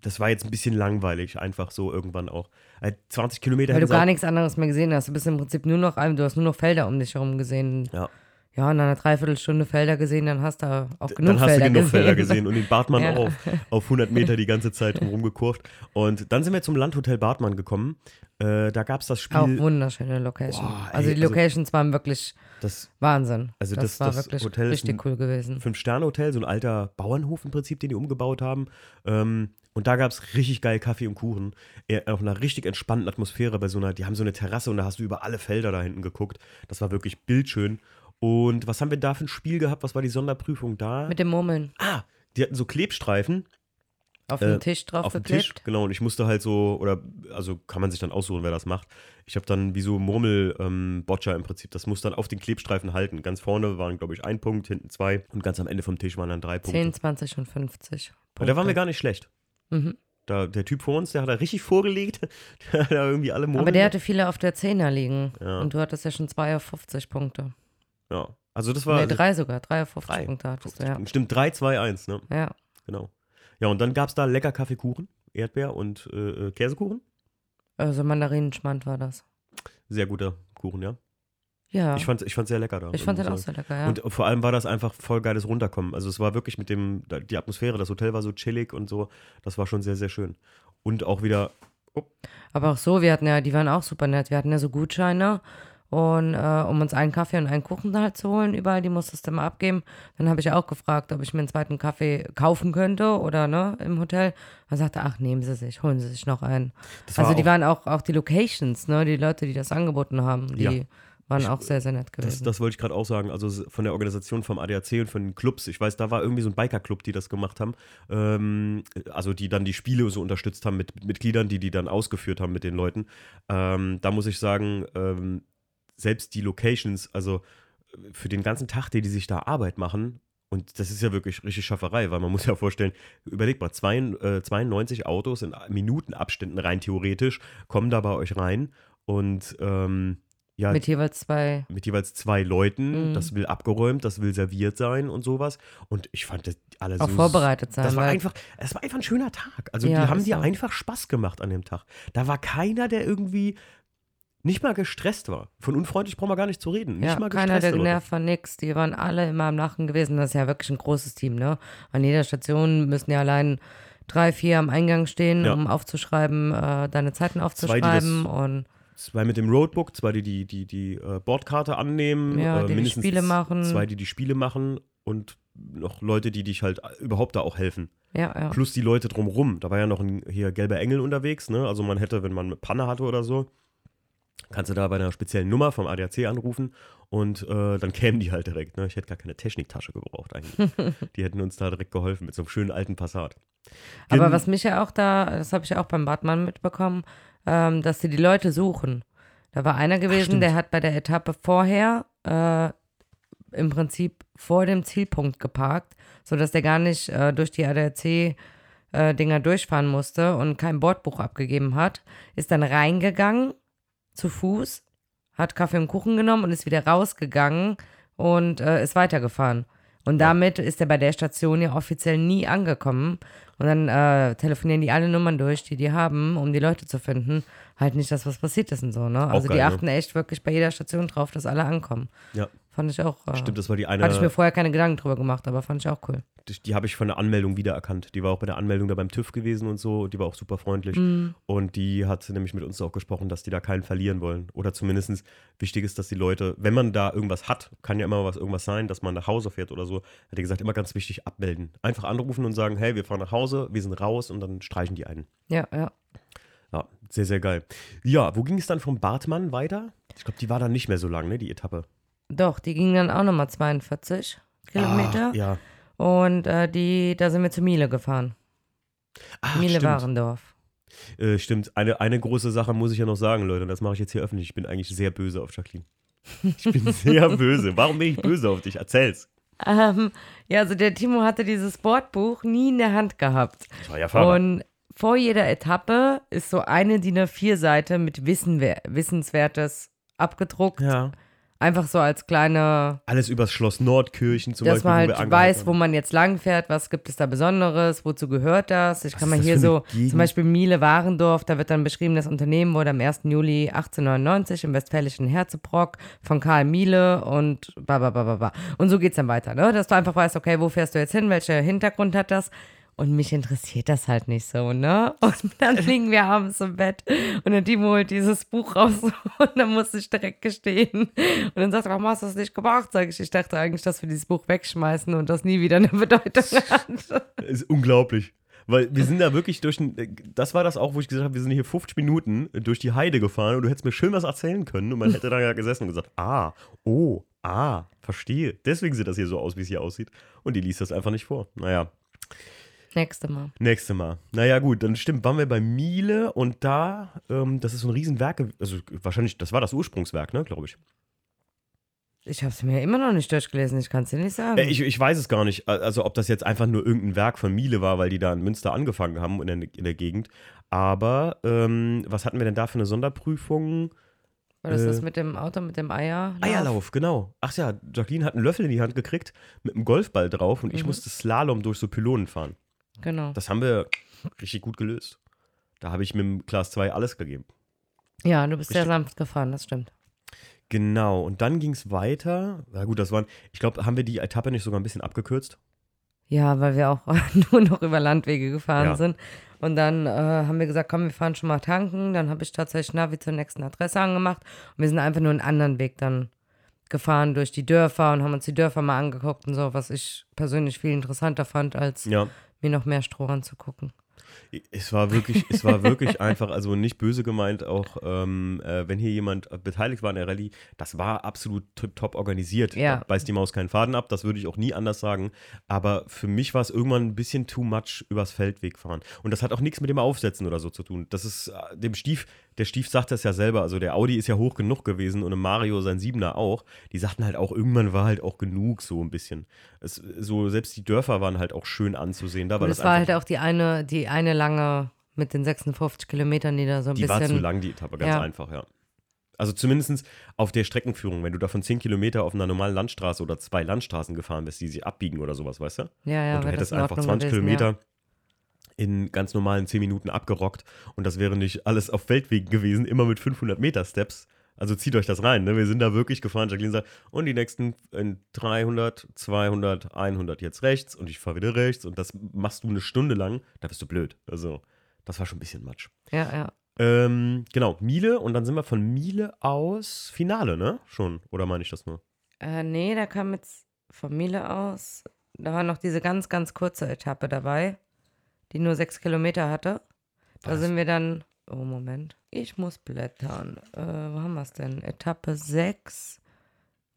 das war jetzt ein bisschen langweilig, einfach so irgendwann auch. Äh, 20 Kilometer Weil du gar nichts anderes mehr gesehen hast. Du bist im Prinzip nur noch, du hast nur noch Felder um dich herum gesehen. Ja. Ja, und nach einer Dreiviertelstunde Felder gesehen, dann hast du auch genug dann hast Felder du genug gesehen. Felder gesehen und den Bartmann Ja. auch auf, auf 100 Meter die ganze Zeit rumgekurvt. Und dann sind wir zum Landhotel Bartmann gekommen. Äh, da gab es das Spiel. Auch wunderschöne Location. Boah, ey, also die also- Locations waren wirklich das Wahnsinn. Also das, das- war das wirklich Hotel richtig ein- cool gewesen. Fünf-Sterne-Hotel, so ein alter Bauernhof im Prinzip, den die umgebaut haben. Ähm, und da gab es richtig geil Kaffee und Kuchen. Auf einer richtig entspannten Atmosphäre bei so einer, die haben so eine Terrasse und da hast du über alle Felder da hinten geguckt. Das war wirklich bildschön. Und was haben wir da für ein Spiel gehabt? Was war die Sonderprüfung da? Mit dem Murmeln ah, die hatten so Klebstreifen auf Äh, den Tisch drauf auf dem Tisch. geklebt. Genau, und ich musste halt so, oder also kann man sich dann aussuchen, wer das macht. Ich habe dann wie so Murmel-Boccia im Prinzip. Das muss dann auf den Klebstreifen halten. Ganz vorne waren, glaube ich, ein Punkt, hinten zwei. Und ganz am Ende vom Tisch waren dann drei Punkte. 10, 20 und 50. Und da waren wir Punkte. gar nicht schlecht. Mhm. Da, der Typ vor uns, der hat da richtig vorgelegt. Der hat da irgendwie alle Murmeln. Aber der hatte viele auf der 10er liegen. Ja. Und du hattest ja schon 2 auf 50 Punkte. Ja. Also das war. Nee, drei sogar. 3 auf 50 Drei. Punkte hattest du, ja. Stimmt, 3, 2, 1, ne? Ja. Genau. Ja, und dann gab es da lecker Kaffeekuchen, Erdbeer und äh, äh, Käsekuchen. Also Mandarinenschmand war das. Sehr guter Kuchen, ja. Ja. Ich fand es ich fand's sehr lecker da. Ich fand den muss auch sehr lecker, ja. Und vor allem war das einfach voll geiles Runterkommen. Also es war wirklich mit dem, die Atmosphäre, das Hotel war so chillig und so. Das war schon sehr, sehr schön. Und auch wieder, Aber auch so, wir hatten ja, die waren auch super nett. Wir hatten ja so Gutscheine. Und äh, um uns einen Kaffee und einen Kuchen halt zu holen, überall, die musstest du mal abgeben. Dann habe ich auch gefragt, ob ich mir einen zweiten Kaffee kaufen könnte oder ne, im Hotel. Er sagte, ach, nehmen Sie sich, holen Sie sich noch einen. das Also war die waren auch, auch die Locations, ne, die Leute, die das angeboten haben, die Ja. waren Ich- auch sehr, sehr nett das, gewesen. das wollte ich gerade auch sagen. Also von der Organisation vom ADAC und von den Clubs. Ich weiß, da war irgendwie so ein Biker-Club, die das gemacht haben. Ähm, also die dann die Spiele so unterstützt haben mit, mit Mitgliedern, die die dann ausgeführt haben mit den Leuten. Ähm, da muss ich sagen, ähm, selbst die Locations, also für den ganzen Tag, die die sich da Arbeit machen Und das ist ja wirklich richtig Schafferei, weil man muss ja vorstellen, überlegt mal, zwei, äh, 92 Autos in Minutenabständen rein theoretisch kommen da bei euch rein und ähm, ja, Mit jeweils zwei. mit jeweils zwei Leuten. Mhm. Das will abgeräumt, das will serviert sein und sowas. Und ich fand das alle Auch so. vorbereitet sein, Das war einfach, es war einfach ein schöner Tag. Also Ja, die haben dir so. einfach Spaß gemacht an dem Tag. Da war keiner, der irgendwie nicht mal gestresst war. Von unfreundlich brauchen wir gar nicht zu reden. Nicht Ja, mal keiner, gestresst. der genervt war, nix. Die waren alle immer am Lachen gewesen. Das ist ja wirklich ein großes Team, ne? An jeder Station müssen ja allein drei, vier am Eingang stehen, Ja. um aufzuschreiben, äh, deine Zeiten Zwei, die aufzuschreiben das- und Zwei mit dem Roadbook, zwei, die die, die, die äh, Bordkarte annehmen, Ja, äh, die die mindestens Spiele machen. zwei, die die Spiele machen und noch Leute, die dich halt überhaupt da auch helfen. ja, ja. Plus die Leute drumrum. Da war ja noch ein hier gelber Engel unterwegs, ne? Also man hätte, wenn man eine Panne hatte oder so, kannst du da bei einer speziellen Nummer vom ADAC anrufen und äh, dann kämen die halt direkt. Ne? Ich hätte gar keine Techniktasche gebraucht eigentlich. die hätten uns da direkt geholfen mit so einem schönen alten Passat. Aber Gen- was mich ja auch da, das habe ich ja auch beim Bartmann mitbekommen, ähm, dass sie die Leute suchen. Da war einer gewesen, stimmt. der hat bei der Etappe vorher äh, im Prinzip vor dem Zielpunkt geparkt, sodass der gar nicht äh, durch die ADAC-Dinger durchfahren musste und kein Bordbuch abgegeben hat. Ist dann reingegangen zu Fuß, hat Kaffee und Kuchen genommen und ist wieder rausgegangen und äh, ist weitergefahren. Und damit ist er bei der Station ja offiziell nie angekommen. Und dann äh, telefonieren die alle Nummern durch, die die haben, um die Leute zu finden. Halt nicht, dass was passiert ist und so, ne? Also geil, die ne? achten echt wirklich bei jeder Station drauf, dass alle ankommen. Ja, Fand ich auch. Äh, stimmt, das war die eine. Hatte ich mir vorher keine Gedanken drüber gemacht, aber fand ich auch cool. die, die habe ich von der Anmeldung wiedererkannt. Die war auch bei der Anmeldung da beim TÜV gewesen und so. Die war auch super freundlich. Mhm. Und die hat nämlich mit uns auch gesprochen, dass die da keinen verlieren wollen. Oder zumindest wichtig ist, dass die Leute, wenn man da irgendwas hat, kann ja immer was irgendwas sein, dass man nach Hause fährt oder so, hat die gesagt, immer ganz wichtig abmelden. Einfach anrufen und sagen, hey, wir fahren nach Hause, wir sind raus und dann streichen die einen. Ja, ja. Ja, sehr, sehr geil. Ja, wo ging es dann vom Bartmann weiter? Ich glaube, die war dann nicht mehr so lang, ne, die Etappe. Doch, die ging dann auch nochmal 42 Kilometer. Ah, ja. Und äh, die, da sind wir zu Miele gefahren. Ah, Miele stimmt. Warendorf. Äh, stimmt. Eine, eine große Sache muss ich ja noch sagen, Leute, und das mache ich jetzt hier öffentlich. Ich bin eigentlich sehr böse auf Jacqueline. Ich bin sehr böse. Warum bin ich böse auf dich? Erzähl's. Ähm, ja, also der Timo hatte dieses Bordbuch nie in der Hand gehabt. Das war ja Fahrer. Und vor jeder Etappe ist so eine DIN A4-Seite mit Wissenwer Wissenswertes abgedruckt. ja. Einfach so als kleine, Alles übers Schloss Nordkirchen zum dass Beispiel. man wo halt angehalten weiß, haben. wo man jetzt lang fährt, was gibt es da Besonderes, wozu gehört das. Ich Was kann mal hier so, Gegend? zum Beispiel Miele Warendorf, da wird dann beschrieben, das Unternehmen wurde am 1. Juli 1899 im westfälischen Herzebrock von Karl Miele und ba, ba, ba, ba, ba. Und so geht's dann weiter, ne? Dass du einfach weißt, okay, wo fährst du jetzt hin, welcher Hintergrund hat das? Und mich interessiert das halt nicht so, ne? Und dann liegen wir abends im Bett und der Timo holt dieses Buch raus und dann musste ich direkt gestehen. Und dann sagt er, warum hast du das nicht gemacht? Sag ich, ich dachte eigentlich, dass wir dieses Buch wegschmeißen und das nie wieder eine Bedeutung hat. Das ist unglaublich. Weil wir sind da wirklich durch den, das war das auch, wo ich gesagt habe, wir sind hier 50 Minuten durch die Heide gefahren und du hättest mir schön was erzählen können und man hätte da ja gesessen und gesagt, ah, oh, ah, verstehe. Deswegen sieht das hier so aus, wie es hier aussieht. Und die liest das einfach nicht vor. Naja, Nächste Mal. nächste Mal. Naja, gut, dann stimmt, waren wir bei Miele und da, ähm, das ist so ein Riesenwerk, also wahrscheinlich, das war das Ursprungswerk, ne, glaube ich. Ich habe es mir immer noch nicht durchgelesen, ich kann es dir nicht sagen. Äh, ich. Ich weiß es gar nicht, also ob das jetzt einfach nur irgendein Werk von Miele war, weil die da in Münster angefangen haben in der, in der Gegend. Aber ähm, was hatten wir denn da für eine Sonderprüfung? War das das äh, mit dem Auto, mit dem Eier? Eierlauf, genau. Ach ja, Jacqueline hat einen Löffel in die Hand gekriegt mit einem Golfball drauf und ich Mhm. musste Slalom durch so Pylonen fahren. Genau. Das haben wir richtig gut gelöst. Da habe ich mit dem Class 2 alles gegeben. Ja, du bist sehr Richtig. sanft gefahren, das stimmt. Genau, und dann ging es weiter. Na gut, das waren, ich glaube, haben wir die Etappe nicht sogar ein bisschen abgekürzt? Ja, weil wir auch nur noch über Landwege gefahren Ja. sind. Und dann äh, haben wir gesagt, komm, wir fahren schon mal tanken. Dann habe ich tatsächlich Navi zur nächsten Adresse angemacht. Und wir sind einfach nur einen anderen Weg dann gefahren durch die Dörfer und haben uns die Dörfer mal angeguckt und so, was ich persönlich viel interessanter fand, als Ja. Mir noch mehr Stroh anzugucken. Es war wirklich, es war wirklich einfach, also nicht böse gemeint, auch ähm, äh, wenn hier jemand beteiligt war an der Rallye, das war absolut top organisiert. Ja. Da beißt die Maus keinen Faden ab, das würde ich auch nie anders sagen. Aber für mich war es irgendwann ein bisschen too much übers Feldweg fahren. Und das hat auch nichts mit dem Aufsetzen oder so zu tun. Das ist, äh, dem Stief der Stief sagt das ja selber, also der Audi ist ja hoch genug gewesen und im Mario sein Siebener auch. Die sagten halt auch, irgendwann war halt auch genug so ein bisschen. Es, so selbst die Dörfer waren halt auch schön anzusehen. Da war Und das es war halt auch die eine, die eine lange mit den 56 Kilometern, die da so ein Die bisschen. war zu lang, die Etappe, ganz Ja. einfach, ja. Also zumindest auf der Streckenführung, wenn du da von 10 Kilometer auf einer normalen Landstraße oder zwei Landstraßen gefahren bist, die sich abbiegen oder sowas, weißt du? Ja, ja, und du hättest einfach Ordnung 20 gewesen, Kilometer in ganz normalen 10 Minuten abgerockt und das wäre nicht alles auf Feldwegen gewesen, immer mit 500 Meter Steps. Also zieht euch das rein, ne? Wir sind da wirklich gefahren. Jacqueline sagt, und die nächsten in 300, 200, 100 jetzt rechts und ich fahre wieder rechts und das machst du eine Stunde lang, da bist du blöd. Also, das war schon ein bisschen Matsch. Ja, ja. Ähm, genau, Miele und dann sind wir von Miele aus Finale, ne? Schon. Oder meine ich das nur? Äh, nee, da kam jetzt von Miele aus. Da war noch diese ganz, ganz kurze Etappe dabei, die nur sechs Kilometer hatte. Da Was? sind wir dann. Oh, Moment. Ich muss blättern. Äh, wo haben wir es denn? Etappe 6.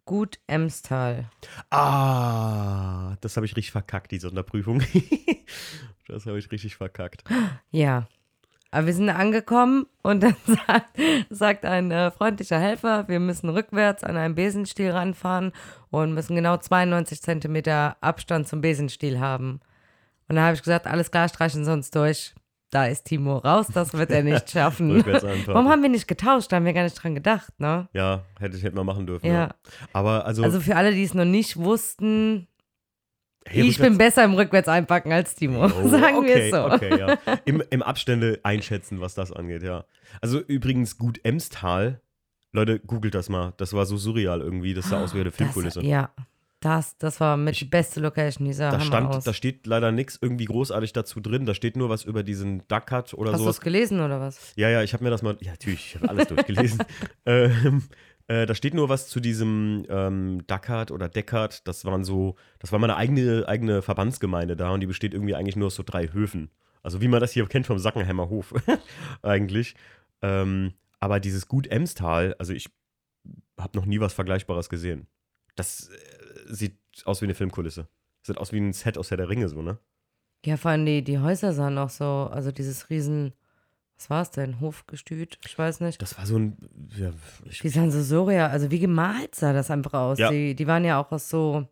Gut Emstal. Ah, das habe ich richtig verkackt, die Sonderprüfung. das habe ich richtig verkackt. Ja. Aber wir sind angekommen und dann sagt, sagt ein äh, freundlicher Helfer, wir müssen rückwärts an einem Besenstiel ranfahren und müssen genau 92 Zentimeter Abstand zum Besenstiel haben. Und dann habe ich gesagt, alles klar, streichen Sie uns durch. Da ist Timo raus, das wird er nicht schaffen. Warum haben wir nicht getauscht? Da haben wir gar nicht dran gedacht, ne? Ja, hätte ich hätte mal machen dürfen. Ja. Aber also, Also für alle, die es noch nicht wussten, hey, ich bin besser im Rückwärts einpacken als Timo. Oh, Sagen wir okay, es so. Okay, ja. Im, Im Abstände einschätzen, was das angeht, ja. Also übrigens gut Emstal. Leute, googelt das mal. Das war so surreal irgendwie. Das sah aus wie eine Filmkulisse. Ja, das, das war mit die beste Location dieser Da, stand, aus. da steht leider nichts irgendwie großartig dazu drin. Da steht nur was über diesen Duck Hut oder Hast du es gelesen oder was? Ja, ja, ich habe mir das mal. Ja, natürlich, ich habe alles durchgelesen. ähm, äh, da steht nur was zu diesem ähm, Duckard oder Deckard. Das waren so, das war meine eigene, eigene Verbandsgemeinde da und die besteht irgendwie eigentlich nur aus so drei Höfen. Also wie man das hier kennt vom Sackenheimer Hof eigentlich. Ähm, aber dieses Gut Emstal, also ich habe noch nie was Vergleichbares gesehen. Das äh, sieht aus wie eine Filmkulisse. Sieht aus wie ein Set aus Herr der Ringe, so, ne? Ja, vor allem die, die Häuser sahen auch so, also dieses riesen, was war es denn? Hofgestüt? Ich weiß nicht. Das war so ein. Ja, ich, Die sahen so surreal, also wie gemalt sah das einfach aus. Ja. Die, die waren ja auch aus so,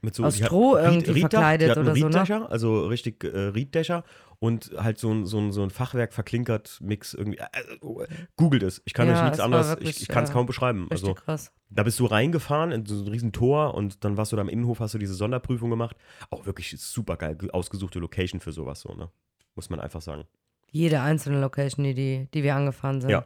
mit so Aus hat- Stroh Ried- irgendwie Rieddach, verkleidet oder so, ne? Also richtig äh, Rieddächer und halt so ein, so ein, so ein Fachwerk verklinkert Mix irgendwie. Äh, äh, googelt es. Ich kann Ja, euch nichts anderes, wirklich, ich, ich kann es äh, kaum beschreiben. Also krass. da bist du reingefahren in so ein riesen Tor und dann warst du da im Innenhof, hast du diese Sonderprüfung gemacht. Auch wirklich super geil ausgesuchte Location für sowas so, ne? Muss man einfach sagen. Jede einzelne Location, die, die, die wir angefahren sind, Ja.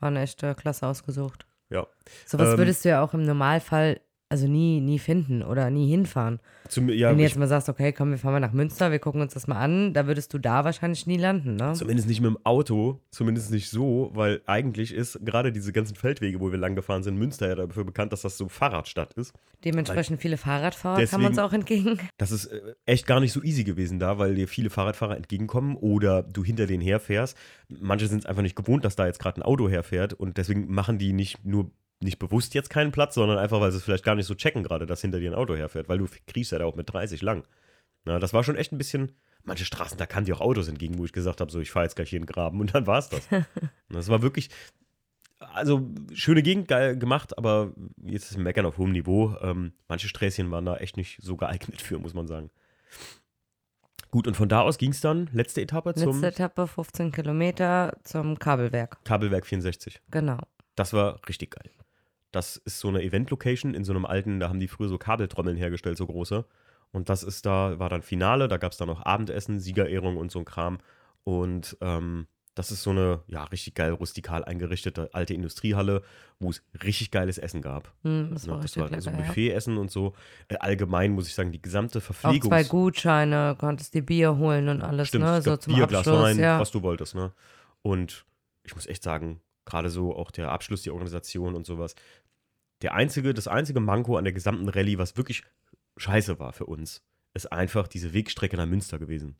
waren echt äh, klasse ausgesucht. Ja. Sowas Ähm, würdest du ja auch im Normalfall also nie, nie finden oder nie hinfahren. Zum, ja Wenn du jetzt mal sagst, okay, komm, wir fahren mal nach Münster, wir gucken uns das mal an, da würdest du da wahrscheinlich nie landen, ne? Zumindest nicht mit dem Auto, zumindest nicht so, weil eigentlich ist gerade diese ganzen Feldwege, wo wir lang gefahren sind, Münster ja dafür bekannt, dass das so Fahrradstadt ist. Dementsprechend viele Fahrradfahrer kamen Deswegen- uns auch entgegen. Das ist äh, echt gar nicht so easy gewesen da, weil dir viele Fahrradfahrer entgegenkommen oder du hinter denen herfährst. Manche sind es einfach nicht gewohnt, dass da jetzt gerade ein Auto herfährt und deswegen machen die nicht nur nicht bewusst jetzt keinen Platz, sondern einfach, weil sie es vielleicht gar nicht so checken gerade, dass hinter dir ein Auto herfährt, weil du kriegst ja da auch mit 30 lang. Na, das war schon echt ein bisschen, manche Straßen, da kamen dir auch Autos entgegen, wo ich gesagt habe, so, ich fahre jetzt gleich hier in den Graben und dann war es das. Das war wirklich, also schöne Gegend, geil gemacht, aber jetzt ist Meckern auf hohem Niveau. Ähm, manche Sträßchen waren da echt nicht so geeignet für, muss man sagen. Gut, und von da aus ging es dann, letzte Etappe zum Letzte Etappe, 15 Kilometer zum Kabelwerk. Kabelwerk 64. Genau. Das war richtig geil. Das ist so eine Event-Location in so einem alten, da haben die früher so Kabeltrommeln hergestellt, so große. Und das ist da, war dann Finale, da gab es dann noch Abendessen, Siegerehrung und so ein Kram. Und ähm, das ist so eine, ja, richtig geil rustikal eingerichtete alte Industriehalle, wo es richtig geiles Essen gab. Hm, das Ne, war das richtig war lecker. so ja. Buffetessen und so. Äh, allgemein muss ich sagen, die gesamte Auch Verpflegung. zwei Gutscheine, konntest dir Bier holen und alles, Stimmt, ne? So zum Bier, Abschluss, Glas Wein, ja. was du wolltest, ne? Und ich muss echt sagen, gerade so auch der Abschluss, die Organisation und sowas. Der einzige, das einzige Manko an der gesamten Rallye, was wirklich scheiße war für uns, ist einfach diese Wegstrecke nach Münster gewesen.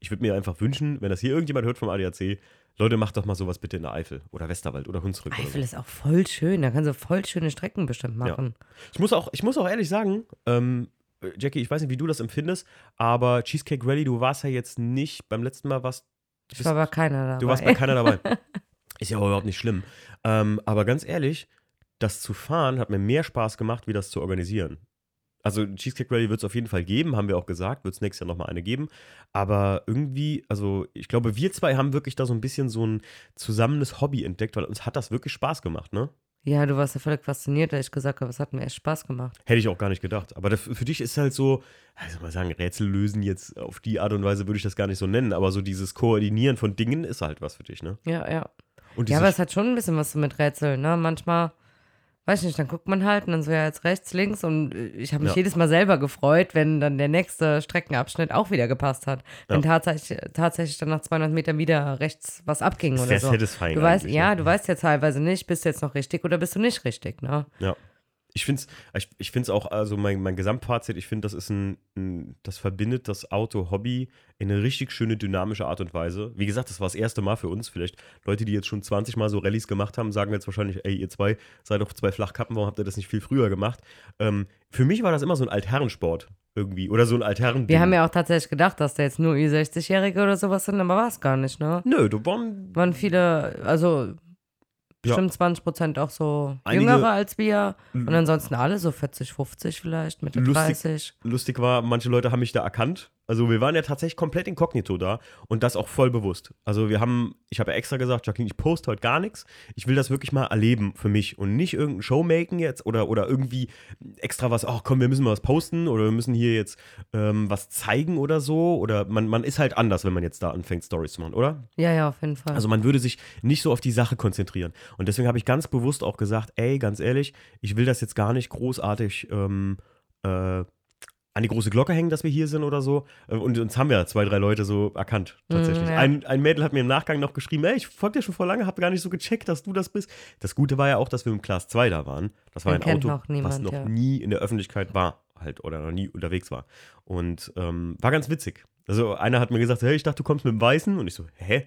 Ich würde mir einfach wünschen, wenn das hier irgendjemand hört vom ADAC, Leute, macht doch mal sowas bitte in der Eifel oder Westerwald oder Hunsrück. oder Eifel so. ist auch voll schön, da kannst du voll schöne Strecken bestimmt machen. Ich muss auch, ich muss auch ehrlich sagen, ähm, Jackie, ich weiß nicht, wie du das empfindest, aber Cheesecake Rally, du warst ja jetzt nicht beim letzten Mal, warst Ich war aber keiner dabei. Du warst bei keiner dabei. Ist ja auch überhaupt nicht schlimm. Ähm, aber ganz ehrlich, das zu fahren hat mir mehr Spaß gemacht, wie das zu organisieren. Also Cheesecake Rally wird es auf jeden Fall geben, haben wir auch gesagt, wird es nächstes Jahr nochmal eine geben. Aber irgendwie, also ich glaube, wir zwei haben wirklich da so ein bisschen so ein zusammenes Hobby entdeckt, weil uns hat das wirklich Spaß gemacht, ne? Ja, du warst ja völlig fasziniert, da ich gesagt habe, es hat mir echt Spaß gemacht. Hätte ich auch gar nicht gedacht. Aber das, für dich ist halt so, ich soll mal sagen, Rätsel lösen jetzt auf die Art und Weise würde ich das gar nicht so nennen, aber so dieses Koordinieren von Dingen ist halt was für dich, ne? Ja, ja. Ja, aber es hat schon ein bisschen was so mit Rätseln, ne? Manchmal, weiß ich nicht, dann guckt man halt und dann so ja jetzt rechts, links und äh, ich habe mich Ja. jedes Mal selber gefreut, wenn dann der nächste Streckenabschnitt auch wieder gepasst hat. Wenn tatsächlich, tatsächlich dann nach 200 Metern wieder rechts was abging oder sehr so. satisfying Du weißt, ja, ne? du weißt ja teilweise nicht, bist du jetzt noch richtig oder bist du nicht richtig, ne? Ja. Ich finde es ich, ich find's auch, also mein, mein Gesamtfazit, ich finde, das ist ein, ein, das verbindet das Auto-Hobby in eine richtig schöne, dynamische Art und Weise. Wie gesagt, das war das erste Mal für uns. Vielleicht Leute, die jetzt schon 20 Mal so Rallyes gemacht haben, sagen jetzt wahrscheinlich, ey, ihr zwei seid doch zwei Flachkappen, warum habt ihr das nicht viel früher gemacht? Ähm, für mich war das immer so ein Altherrensport irgendwie. Oder so ein Altherren. Wir haben ja auch tatsächlich gedacht, dass da jetzt nur Ü60-Jährige oder sowas sind, aber war es gar nicht, ne? Nö, du waren. Waren viele, also bestimmt 20 Prozent auch so Einige- jüngere als wir und ansonsten alle so 40, 50 vielleicht, Mitte Lustig. 30. Lustig war, manche Leute haben mich da erkannt. Also wir waren ja tatsächlich komplett inkognito da und das auch voll bewusst. Also wir haben, ich habe ja extra gesagt, Jacqueline, ich poste heute gar nichts. Ich will das wirklich mal erleben für mich und nicht irgendein Showmaken jetzt oder, oder irgendwie extra was, ach komm, wir müssen mal was posten oder wir müssen hier jetzt ähm, was zeigen oder so. Oder man, man ist halt anders, wenn man jetzt da anfängt, Stories zu machen, oder? Ja, ja, auf jeden Fall. Also man würde sich nicht so auf die Sache konzentrieren. Und deswegen habe ich ganz bewusst auch gesagt, ey, ganz ehrlich, ich will das jetzt gar nicht großartig ähm, äh, an die große Glocke hängen, dass wir hier sind oder so. Äh, Und uns haben ja zwei, drei Leute so erkannt, tatsächlich. Mm, ja. ein, ein Mädel hat mir im Nachgang noch geschrieben, ey, ich folge dir schon vor lange, habe gar nicht so gecheckt, dass du das bist. Das Gute war ja auch, dass wir im Class 2 da waren. Das war Den ein Auto, noch niemand, was noch ja. nie in der Öffentlichkeit war halt oder noch nie unterwegs war. Und ähm, war ganz witzig. Also einer hat mir gesagt, hey, ich dachte, du kommst mit dem Weißen. Und ich so, hä?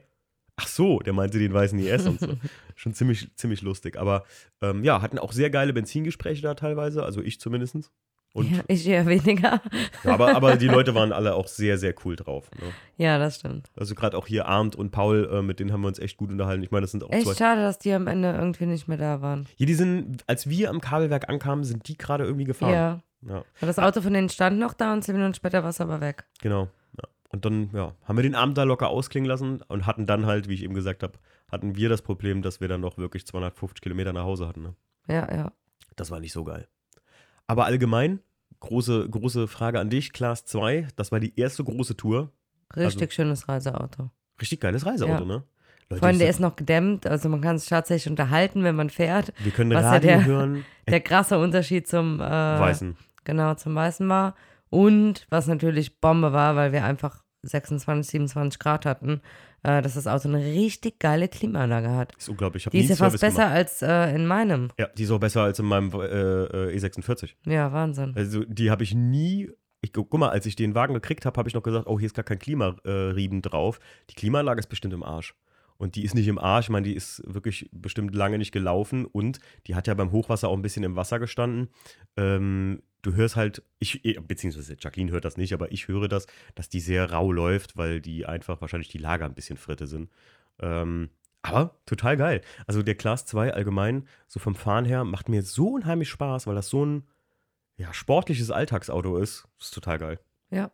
Ach so, der meinte den weißen IS und so. Schon ziemlich, ziemlich lustig. Aber ähm, ja, hatten auch sehr geile Benzingespräche da teilweise, also ich zumindest. Und, ja, ich eher weniger. ja, aber, aber die Leute waren alle auch sehr, sehr cool drauf. Ne? ja, das stimmt. Also gerade auch hier Arndt und Paul, äh, mit denen haben wir uns echt gut unterhalten. Ich meine, das sind auch Echt zwei. schade, dass die am Ende irgendwie nicht mehr da waren. Hier, die sind, als wir am Kabelwerk ankamen, sind die gerade irgendwie gefahren. Ja. ja Das Auto von denen stand noch da und zehn Minuten später war es aber weg. genau. Ja. Und dann, ja, haben wir den Abend da locker ausklingen lassen und hatten dann halt, wie ich eben gesagt habe, hatten wir das Problem, dass wir dann noch wirklich 250 Kilometer nach Hause hatten. Ne? Ja, ja. Das war nicht so geil. Aber allgemein, große, große Frage an dich, Class 2, das war die erste große Tour. Richtig schönes Reiseauto. Richtig geiles Reiseauto, Ja. ne? Leute, Vor allem, ich der ist noch gedämmt, also man kann sich tatsächlich unterhalten, wenn man fährt. wir können was ja Radio der- hören. Der krasse Unterschied zum äh, Weißen. Genau, zum Weißen war. Und was natürlich Bombe war, weil wir einfach 26, 27 Grad hatten, äh, dass das Auto eine richtig geile Klimaanlage hat. Ist unglaublich. Ich Die ist ja fast besser gemacht. als äh, in meinem. Ja, die ist auch besser als in meinem äh, äh, E46. Ja, Wahnsinn. Also die habe ich nie. Ich, gu- guck mal, als ich den Wagen gekriegt habe, habe ich noch gesagt, oh, hier ist gar kein Klimarieben drauf. Die Klimaanlage ist bestimmt im Arsch. Und die ist nicht im Arsch, ich meine, die ist wirklich bestimmt lange nicht gelaufen und die hat ja beim Hochwasser auch ein bisschen im Wasser gestanden. Ähm, du hörst halt, ich, eh, beziehungsweise Jacqueline hört das nicht, aber ich höre das, dass die sehr rau läuft, weil die einfach wahrscheinlich die Lager ein bisschen fritte sind. Ähm, aber total geil. Also der Class 2 allgemein, so vom Fahren her, macht mir so unheimlich Spaß, weil das so ein ja, sportliches Alltagsauto ist. Das ist total geil. Ja.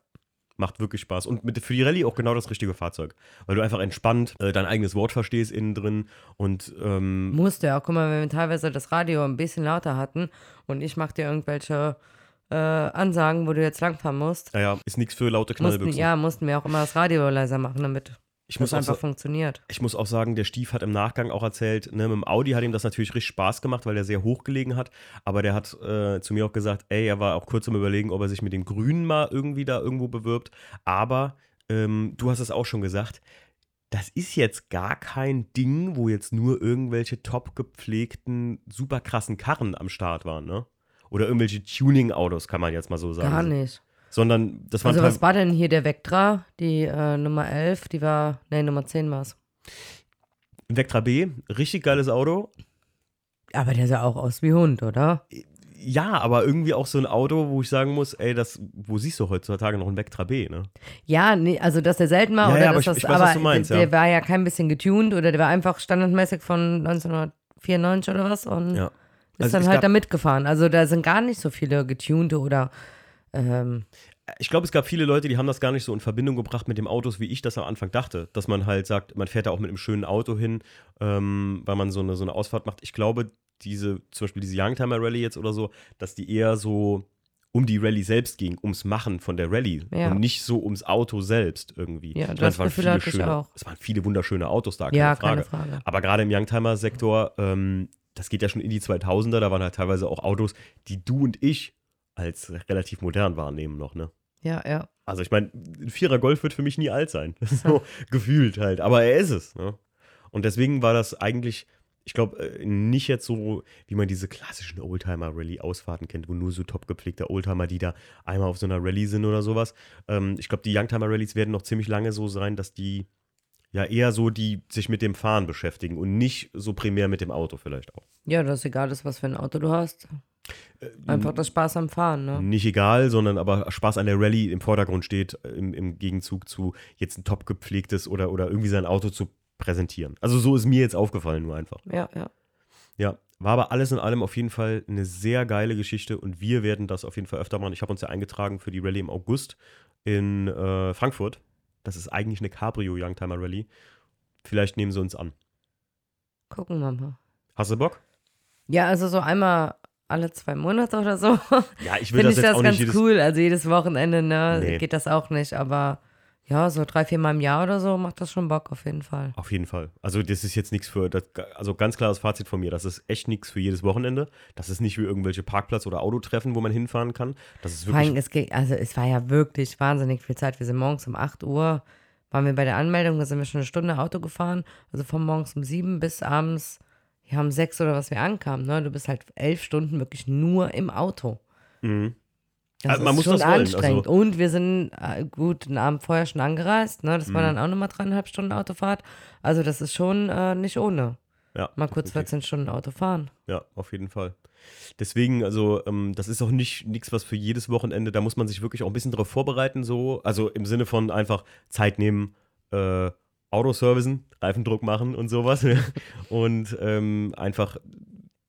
Macht wirklich Spaß. Und mit, für die Rallye auch genau das richtige Fahrzeug. Weil du einfach entspannt äh, dein eigenes Wort verstehst innen drin und ähm, Musste ja auch. Guck mal, wenn wir teilweise das Radio ein bisschen lauter hatten und ich mach dir irgendwelche äh, Ansagen, wo du jetzt langfahren musst, naja, ist nichts für laute mussten, Knallbüchsen. ja, mussten wir auch immer das Radio leiser machen, damit ich, das muss einfach funktioniert. ich muss auch sagen, der Stief hat im Nachgang auch erzählt, ne, mit dem Audi hat ihm das natürlich richtig Spaß gemacht, weil der sehr hoch gelegen hat. Aber der hat äh, zu mir auch gesagt, ey, er war auch kurz am Überlegen, ob er sich mit dem Grünen mal irgendwie da irgendwo bewirbt. Aber ähm, du hast es auch schon gesagt, das ist jetzt gar kein Ding, wo jetzt nur irgendwelche top gepflegten, super krassen Karren am Start waren, ne? Oder irgendwelche Tuning-Autos, kann man jetzt mal so sagen. Gar nicht. Sondern das waren Also, was war denn hier der Vectra? Die äh, Nummer 11, die war, nee, Nummer 10 war es. Vectra B, richtig geiles Auto. Aber der sah auch aus wie Hund, oder? Ja, aber irgendwie auch so ein Auto, wo ich sagen muss, ey, das, wo siehst du heutzutage noch ein Vectra B, ne? Ja, nee, also dass der selten war Ja, oder ja, aber ich- das, ich weiß, aber was du meinst, der, ja. der war ja kein bisschen getuned oder der war einfach standardmäßig von 1994 oder was und Ja. Ist Also dann halt da mitgefahren. Also da sind gar nicht so viele getunte oder ähm, Ich glaube, es gab viele Leute, die haben das gar nicht so in Verbindung gebracht mit dem Autos, wie ich das am Anfang dachte. Dass man halt sagt, man fährt da auch mit einem schönen Auto hin, ähm, weil man so eine, so eine Ausfahrt macht. Ich glaube, diese, zum Beispiel diese Youngtimer Rallye jetzt oder so, dass die eher so um die Rallye selbst ging, ums Machen von der Rallye Ja. und nicht so ums Auto selbst irgendwie. Ja, Ich meine, das es waren Gefühl viele schöne, auch. Es waren viele wunderschöne Autos da, keine ja, Frage. keine Frage. Aber gerade im Youngtimer-Sektor, ähm, das geht ja schon in die 2000er, da waren halt teilweise auch Autos, die du und ich als relativ modern wahrnehmen noch, ne? Ja, ja. Also ich meine, ein Vierer Golf wird für mich nie alt sein. so gefühlt halt. Aber er ist es. Ne? Und deswegen war das eigentlich, ich glaube, äh, nicht jetzt so, wie man diese klassischen Oldtimer-Rallye-Ausfahrten kennt, wo nur so top gepflegte Oldtimer, die da einmal auf so einer Rallye sind oder sowas. Ähm, ich glaube, die Youngtimer-Rallyes werden noch ziemlich lange so sein, dass die ja eher so die sich mit dem Fahren beschäftigen und nicht so primär mit dem Auto vielleicht auch. Ja, das ist egal, ist, was für ein Auto du hast. Einfach das Spaß am Fahren, ne? Nicht egal, sondern aber Spaß an der Rallye im Vordergrund steht, äh, im, im Gegenzug zu jetzt ein top gepflegtes oder, oder irgendwie sein Auto zu präsentieren. Also so ist mir jetzt aufgefallen, nur einfach. Ja, ja. Ja, war aber alles in allem auf jeden Fall eine sehr geile Geschichte und wir werden das auf jeden Fall öfter machen. Ich habe uns ja eingetragen für die Rallye im August in äh, Frankfurt. Das ist eigentlich eine Cabrio Youngtimer Rallye. Vielleicht nehmen sie uns an. Gucken wir mal. Hast du Bock? Ja, also so einmal alle zwei Monate oder so. Ja, ich will Finde das ich jetzt das auch ganz nicht jedes cool. Also jedes Wochenende, ne, Nee. geht das auch nicht, aber ja, so drei, vier Mal im Jahr oder so macht das schon Bock auf jeden Fall. Auf jeden Fall. Also das ist jetzt nichts für, das, also ganz klares Fazit von mir, das ist echt nichts für jedes Wochenende. Das ist nicht wie irgendwelche Parkplatz- oder Autotreffen, wo man hinfahren kann. Das ist Vor wirklich, allem, es geht, also es war ja wirklich wahnsinnig viel Zeit. Wir sind morgens um 8 Uhr, waren wir bei der Anmeldung, da sind wir schon eine Stunde Auto gefahren. Also von morgens um 7 bis abends, ja, um 6 oder was wir ankamen. Ne? Du bist halt elf Stunden wirklich nur im Auto. Mhm. Das Also man ist muss schon das wollen, anstrengend. also- Und wir sind äh, gut einen Abend vorher schon angereist. Ne? Das war Mhm. dann auch nochmal dreieinhalb Stunden Autofahrt. Also das ist schon äh, nicht ohne. ja, Mal kurz definitiv. 14 Stunden Auto fahren. Ja, auf jeden Fall. Deswegen, also, ähm, das ist auch nicht nichts, was für jedes Wochenende, da muss man sich wirklich auch ein bisschen drauf vorbereiten, so. Also im Sinne von einfach Zeit nehmen, äh, Autoservicen, Reifendruck machen und sowas. und ähm, einfach,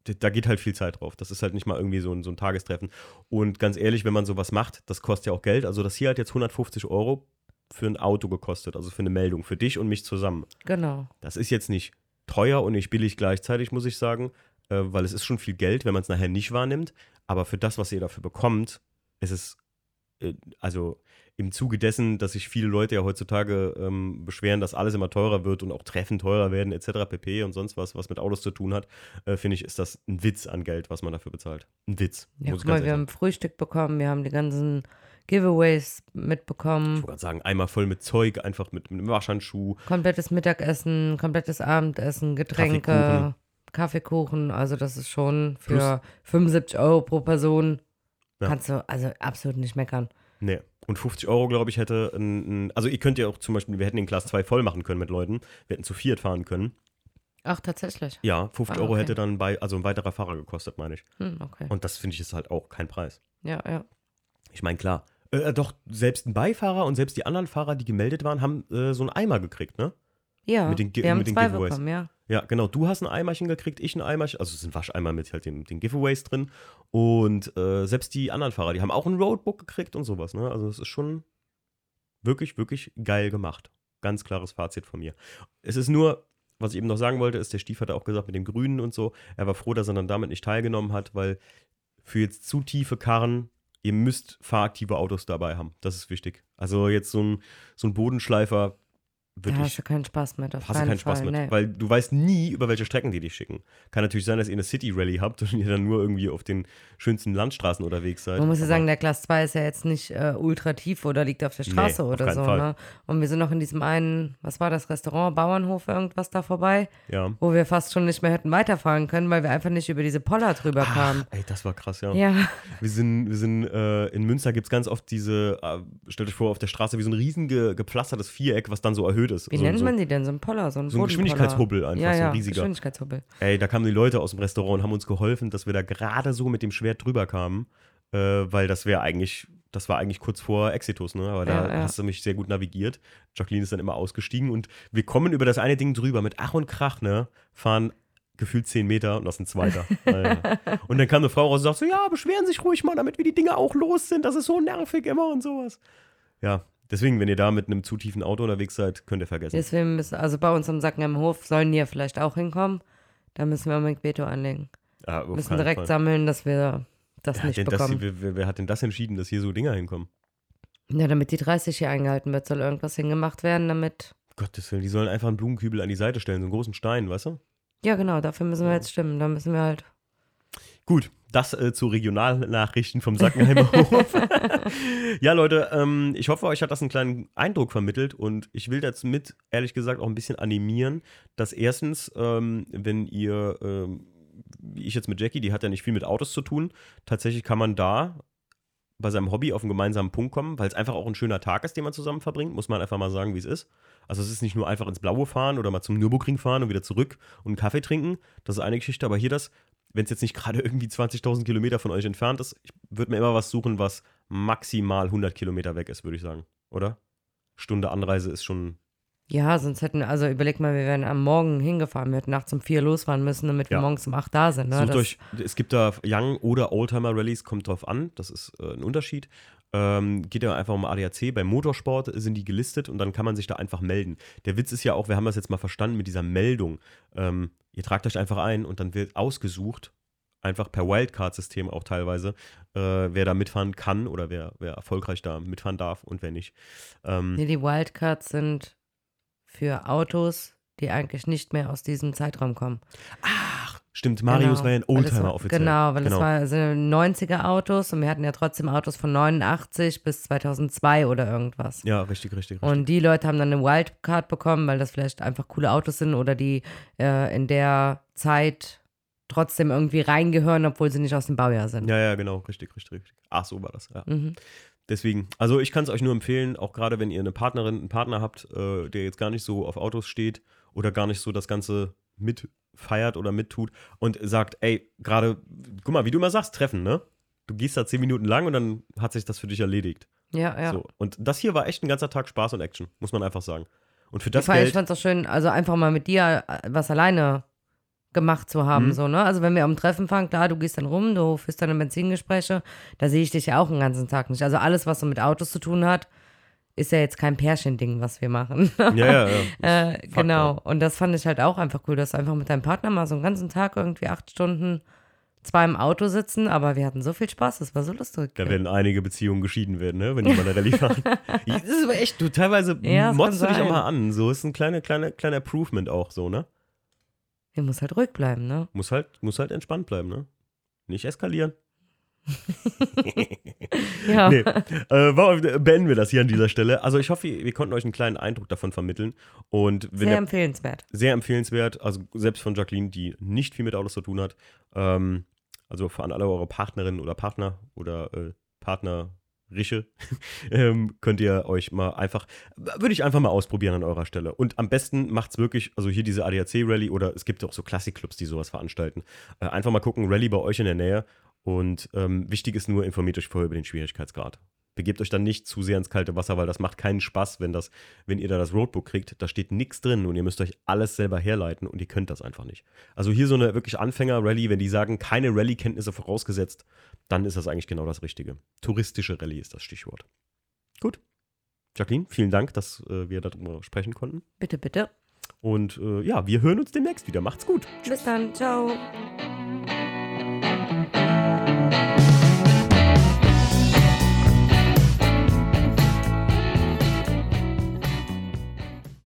da geht halt viel Zeit drauf. Das ist halt nicht mal irgendwie so ein, so ein Tagestreffen. Und ganz ehrlich, wenn man sowas macht, das kostet ja auch Geld. Also das hier hat jetzt 150 Euro für ein Auto gekostet, also für eine Meldung, für dich und mich zusammen. Genau. Das ist jetzt nicht teuer und nicht billig gleichzeitig, muss ich sagen, äh, weil es ist schon viel Geld, wenn man es nachher nicht wahrnimmt. Aber für das, was ihr dafür bekommt, ist es, äh, also im Zuge dessen, dass sich viele Leute ja heutzutage ähm, beschweren, dass alles immer teurer wird und auch Treffen teurer werden, etc. pp. und sonst was, was mit Autos zu tun hat, äh, finde ich, ist das ein Witz an Geld, was man dafür bezahlt. Ein Witz. Ja, ich guck mal, wir haben Frühstück bekommen, wir haben die ganzen Giveaways Ich mitbekommen. wollte gerade sagen, einmal voll mit Zeug, einfach mit, mit einem Waschhandschuh. Komplettes Mittagessen, komplettes Abendessen, Getränke, Kaffeekuchen. Kaffeekuchen. Also das ist schon für 75 Euro pro Person. Ja. Kannst du also absolut nicht meckern. Nee. Und 50 Euro, glaube ich, hätte ein, ein, also ihr könnt ja auch zum Beispiel, wir hätten den Class 2 voll machen können mit Leuten. Wir hätten zu viert fahren können. Ach, tatsächlich. Ja, 50 Ah, Euro okay. hätte dann bei, also ein weiterer Fahrer gekostet, meine ich. Hm, okay. Und das finde ich ist halt auch kein Preis. Ja, ja. Ich meine, klar. Äh, doch, selbst ein Beifahrer und selbst die anderen Fahrer, die gemeldet waren, haben äh, so einen Eimer gekriegt, ne? Ja, Mit den wir haben mit den zwei Giveaways. bekommen, ja. Ja, genau. Du hast ein Eimerchen gekriegt, ich ein Eimerchen. Also es sind Wascheimer mit halt den, den Giveaways drin. Und äh, selbst die anderen Fahrer, die haben auch ein Roadbook gekriegt und sowas, ne? Also es ist schon wirklich, wirklich geil gemacht. Ganz klares Fazit von mir. Es ist nur, was ich eben noch sagen wollte, ist, der Stief hat auch gesagt mit dem Grünen und so, er war froh, dass er dann damit nicht teilgenommen hat, weil für jetzt zu tiefe Karren, ihr müsst fahraktive Autos dabei haben. Das ist wichtig. Also jetzt so ein, so ein Bodenschleifer Da würde hast du keinen Spaß mit. Auf hast du keinen Spaß Fall, mit. nee. Weil du weißt nie, über welche Strecken die dich schicken. Kann natürlich sein, dass ihr eine City-Rally habt und ihr dann nur irgendwie auf den schönsten Landstraßen unterwegs seid. Man muss ja sagen, der Class 2 ist ja jetzt nicht äh, ultra tief oder liegt auf der Straße Nee, oder so. Ne? Und wir sind noch in diesem einen, was war das, Restaurant, Bauernhof, irgendwas da vorbei, Ja. wo wir fast schon nicht mehr hätten weiterfahren können, weil wir einfach nicht über diese Poller drüber kamen. Ey, das war krass, ja. Ja, Wir sind, wir sind äh, in Münster gibt es ganz oft diese, äh, stellt euch vor, auf der Straße wie so ein riesen ge, gepflastertes Viereck, was dann so erhöht blöd ist. Wie so, nennt so, man die denn? So ein Poller, so ein so ein. Geschwindigkeitshubbel einfach, ja, so ein ja, riesiger. Geschwindigkeitshubbel. Ey, da kamen die Leute aus dem Restaurant und haben uns geholfen, dass wir da gerade so mit dem Schwert drüber kamen, äh, weil das wäre eigentlich, das war eigentlich kurz vor Exitus, ne? Aber da Ja, ja. hast du mich sehr gut navigiert. Jacqueline ist dann immer ausgestiegen und wir kommen über das eine Ding drüber mit Ach und Krach, ne? Fahren gefühlt 10 Meter und das ist ein zweiter. Und dann kam eine Frau raus und sagte so, ja, beschweren sich ruhig mal, damit wir die Dinge auch los sind. Das ist so nervig immer und sowas. Ja, deswegen, wenn ihr da mit einem zu tiefen Auto unterwegs seid, könnt ihr vergessen. Deswegen müssen, also bei uns am Sacken im Hof sollen die ja vielleicht auch hinkommen. Da müssen wir unbedingt Veto anlegen. Ja, auf müssen direkt Fall. sammeln, dass wir das Wer nicht denn das, bekommen. hier- wer, wer hat denn das entschieden, dass hier so Dinger hinkommen? ja, damit die 30 hier eingehalten wird, soll irgendwas hingemacht werden, damit. Gottes Willen, die sollen einfach einen Blumenkübel an die Seite stellen, so einen großen Stein, weißt du? Ja, genau, dafür müssen wir jetzt stimmen. Da müssen wir halt. Gut, das äh, zu Regionalnachrichten vom Sackenheimer Hof. ja, Leute, ähm, ich hoffe, euch hat das einen kleinen Eindruck vermittelt und ich will dazu mit, ehrlich gesagt, auch ein bisschen animieren, dass erstens, ähm, wenn ihr, ähm, wie ich jetzt mit Jackie, die hat ja nicht viel mit Autos zu tun, tatsächlich kann man da bei seinem Hobby auf einen gemeinsamen Punkt kommen, weil es einfach auch ein schöner Tag ist, den man zusammen verbringt, muss man einfach mal sagen, wie es ist. Also es ist nicht nur einfach ins Blaue fahren oder mal zum Nürburgring fahren und wieder zurück und einen Kaffee trinken, das ist eine Geschichte, aber hier das, wenn es jetzt nicht gerade irgendwie 20.000 Kilometer von euch entfernt ist, ich würde mir immer was suchen, was maximal 100 Kilometer weg ist, würde ich sagen, oder? Stunde Anreise ist schon, Ja, sonst hätten, also überleg mal, wir wären am Morgen hingefahren, wir hätten nachts um vier losfahren müssen, damit wir Ja. morgens um acht da sind. Ne? sucht euch, es gibt da Young- oder Oldtimer-Rallies, kommt drauf an, das ist äh, ein Unterschied. Ähm, geht ja einfach um ADAC, beim Motorsport sind die gelistet und dann kann man sich da einfach melden. Der Witz ist ja auch, wir haben das jetzt mal verstanden mit dieser Meldung. Ähm, ihr tragt euch einfach ein und dann wird ausgesucht, einfach per Wildcard-System auch teilweise, äh, wer da mitfahren kann oder wer, wer erfolgreich da mitfahren darf und wer nicht. Ähm, Nee, die Wildcards sind für Autos, die eigentlich nicht mehr aus diesem Zeitraum kommen. Ach, stimmt, Marius Genau, war ja ein Oldtimer war- offiziell. Genau, weil das war sind 90er Autos und wir hatten ja trotzdem Autos von 89 bis 2002 oder irgendwas. Ja, richtig, richtig, richtig. Und die Leute haben dann eine Wildcard bekommen, weil das vielleicht einfach coole Autos sind oder die äh, in der Zeit trotzdem irgendwie reingehören, obwohl sie nicht aus dem Baujahr sind. Ja, ja, genau, richtig, richtig, richtig. Ach, so war das, ja. Mhm. Deswegen, also ich kann es euch nur empfehlen, auch gerade wenn ihr eine Partnerin, einen Partner habt, äh, der jetzt gar nicht so auf Autos steht oder gar nicht so das Ganze mitfeiert oder mittut und sagt, ey, gerade, guck mal, wie du immer sagst, treffen, ne? Du gehst da zehn Minuten lang und dann hat sich das für dich erledigt. Ja, ja. So. Und das hier war echt ein ganzer Tag Spaß und Action, muss man einfach sagen. Und für das ich Geld, fand es auch schön, also einfach mal mit dir äh, was alleine gemacht zu haben, Mhm. so, ne? Also wenn wir am Treffen fahren, klar, du gehst dann rum, du führst deine Benzingespräche, da sehe ich dich ja auch den ganzen Tag nicht. Also alles, was so mit Autos zu tun hat, ist ja jetzt kein Pärchending, was wir machen. ja, ja, ja. äh, genau. Und das fand ich halt auch einfach cool, dass du einfach mit deinem Partner mal so einen ganzen Tag irgendwie acht Stunden zwar im Auto sitzen, aber wir hatten so viel Spaß, das war so lustig. Da werden einige Beziehungen geschieden werden, ne? wenn die mal eine Rallye fahren. das ist aber echt, du teilweise Ja, motzt du dich auch mal an. So ist ein kleiner, kleiner, kleiner Improvement auch so, ne? Wir muss halt ruhig bleiben, ne? Muss halt, muss halt entspannt bleiben, ne? Nicht eskalieren. Ja. Nee. Äh, beenden wir das hier an dieser Stelle. Also ich hoffe, wir konnten euch einen kleinen Eindruck davon vermitteln. Und wenn Sehr ihr, empfehlenswert. sehr empfehlenswert, also selbst von Jacqueline, die nicht viel mit Autos zu tun hat. Ähm, also an alle eure Partnerinnen oder Partner oder äh, Partnerische ähm, könnt ihr euch mal einfach, würde ich einfach mal ausprobieren an eurer Stelle. Und am besten macht es wirklich, also hier diese ADAC-Rallye oder es gibt auch so Klassikclubs, die sowas veranstalten. Äh, einfach mal gucken, Rallye bei euch in der Nähe. Und ähm, wichtig ist nur, informiert euch vorher über den Schwierigkeitsgrad. Begebt euch dann nicht zu sehr ins kalte Wasser, weil das macht keinen Spaß, wenn, das, wenn ihr da das Roadbook kriegt. Da steht nichts drin und ihr müsst euch alles selber herleiten und ihr könnt das einfach nicht. Also hier so eine wirklich Anfänger-Rallye, wenn die sagen, keine Rallye-Kenntnisse vorausgesetzt, dann ist das eigentlich genau das Richtige. Touristische Rallye ist das Stichwort. Gut. Jacqueline, vielen Dank, dass äh, wir darüber sprechen konnten. Bitte, bitte. Und äh, ja, wir hören uns demnächst wieder. Macht's gut. Bis dann. Ciao.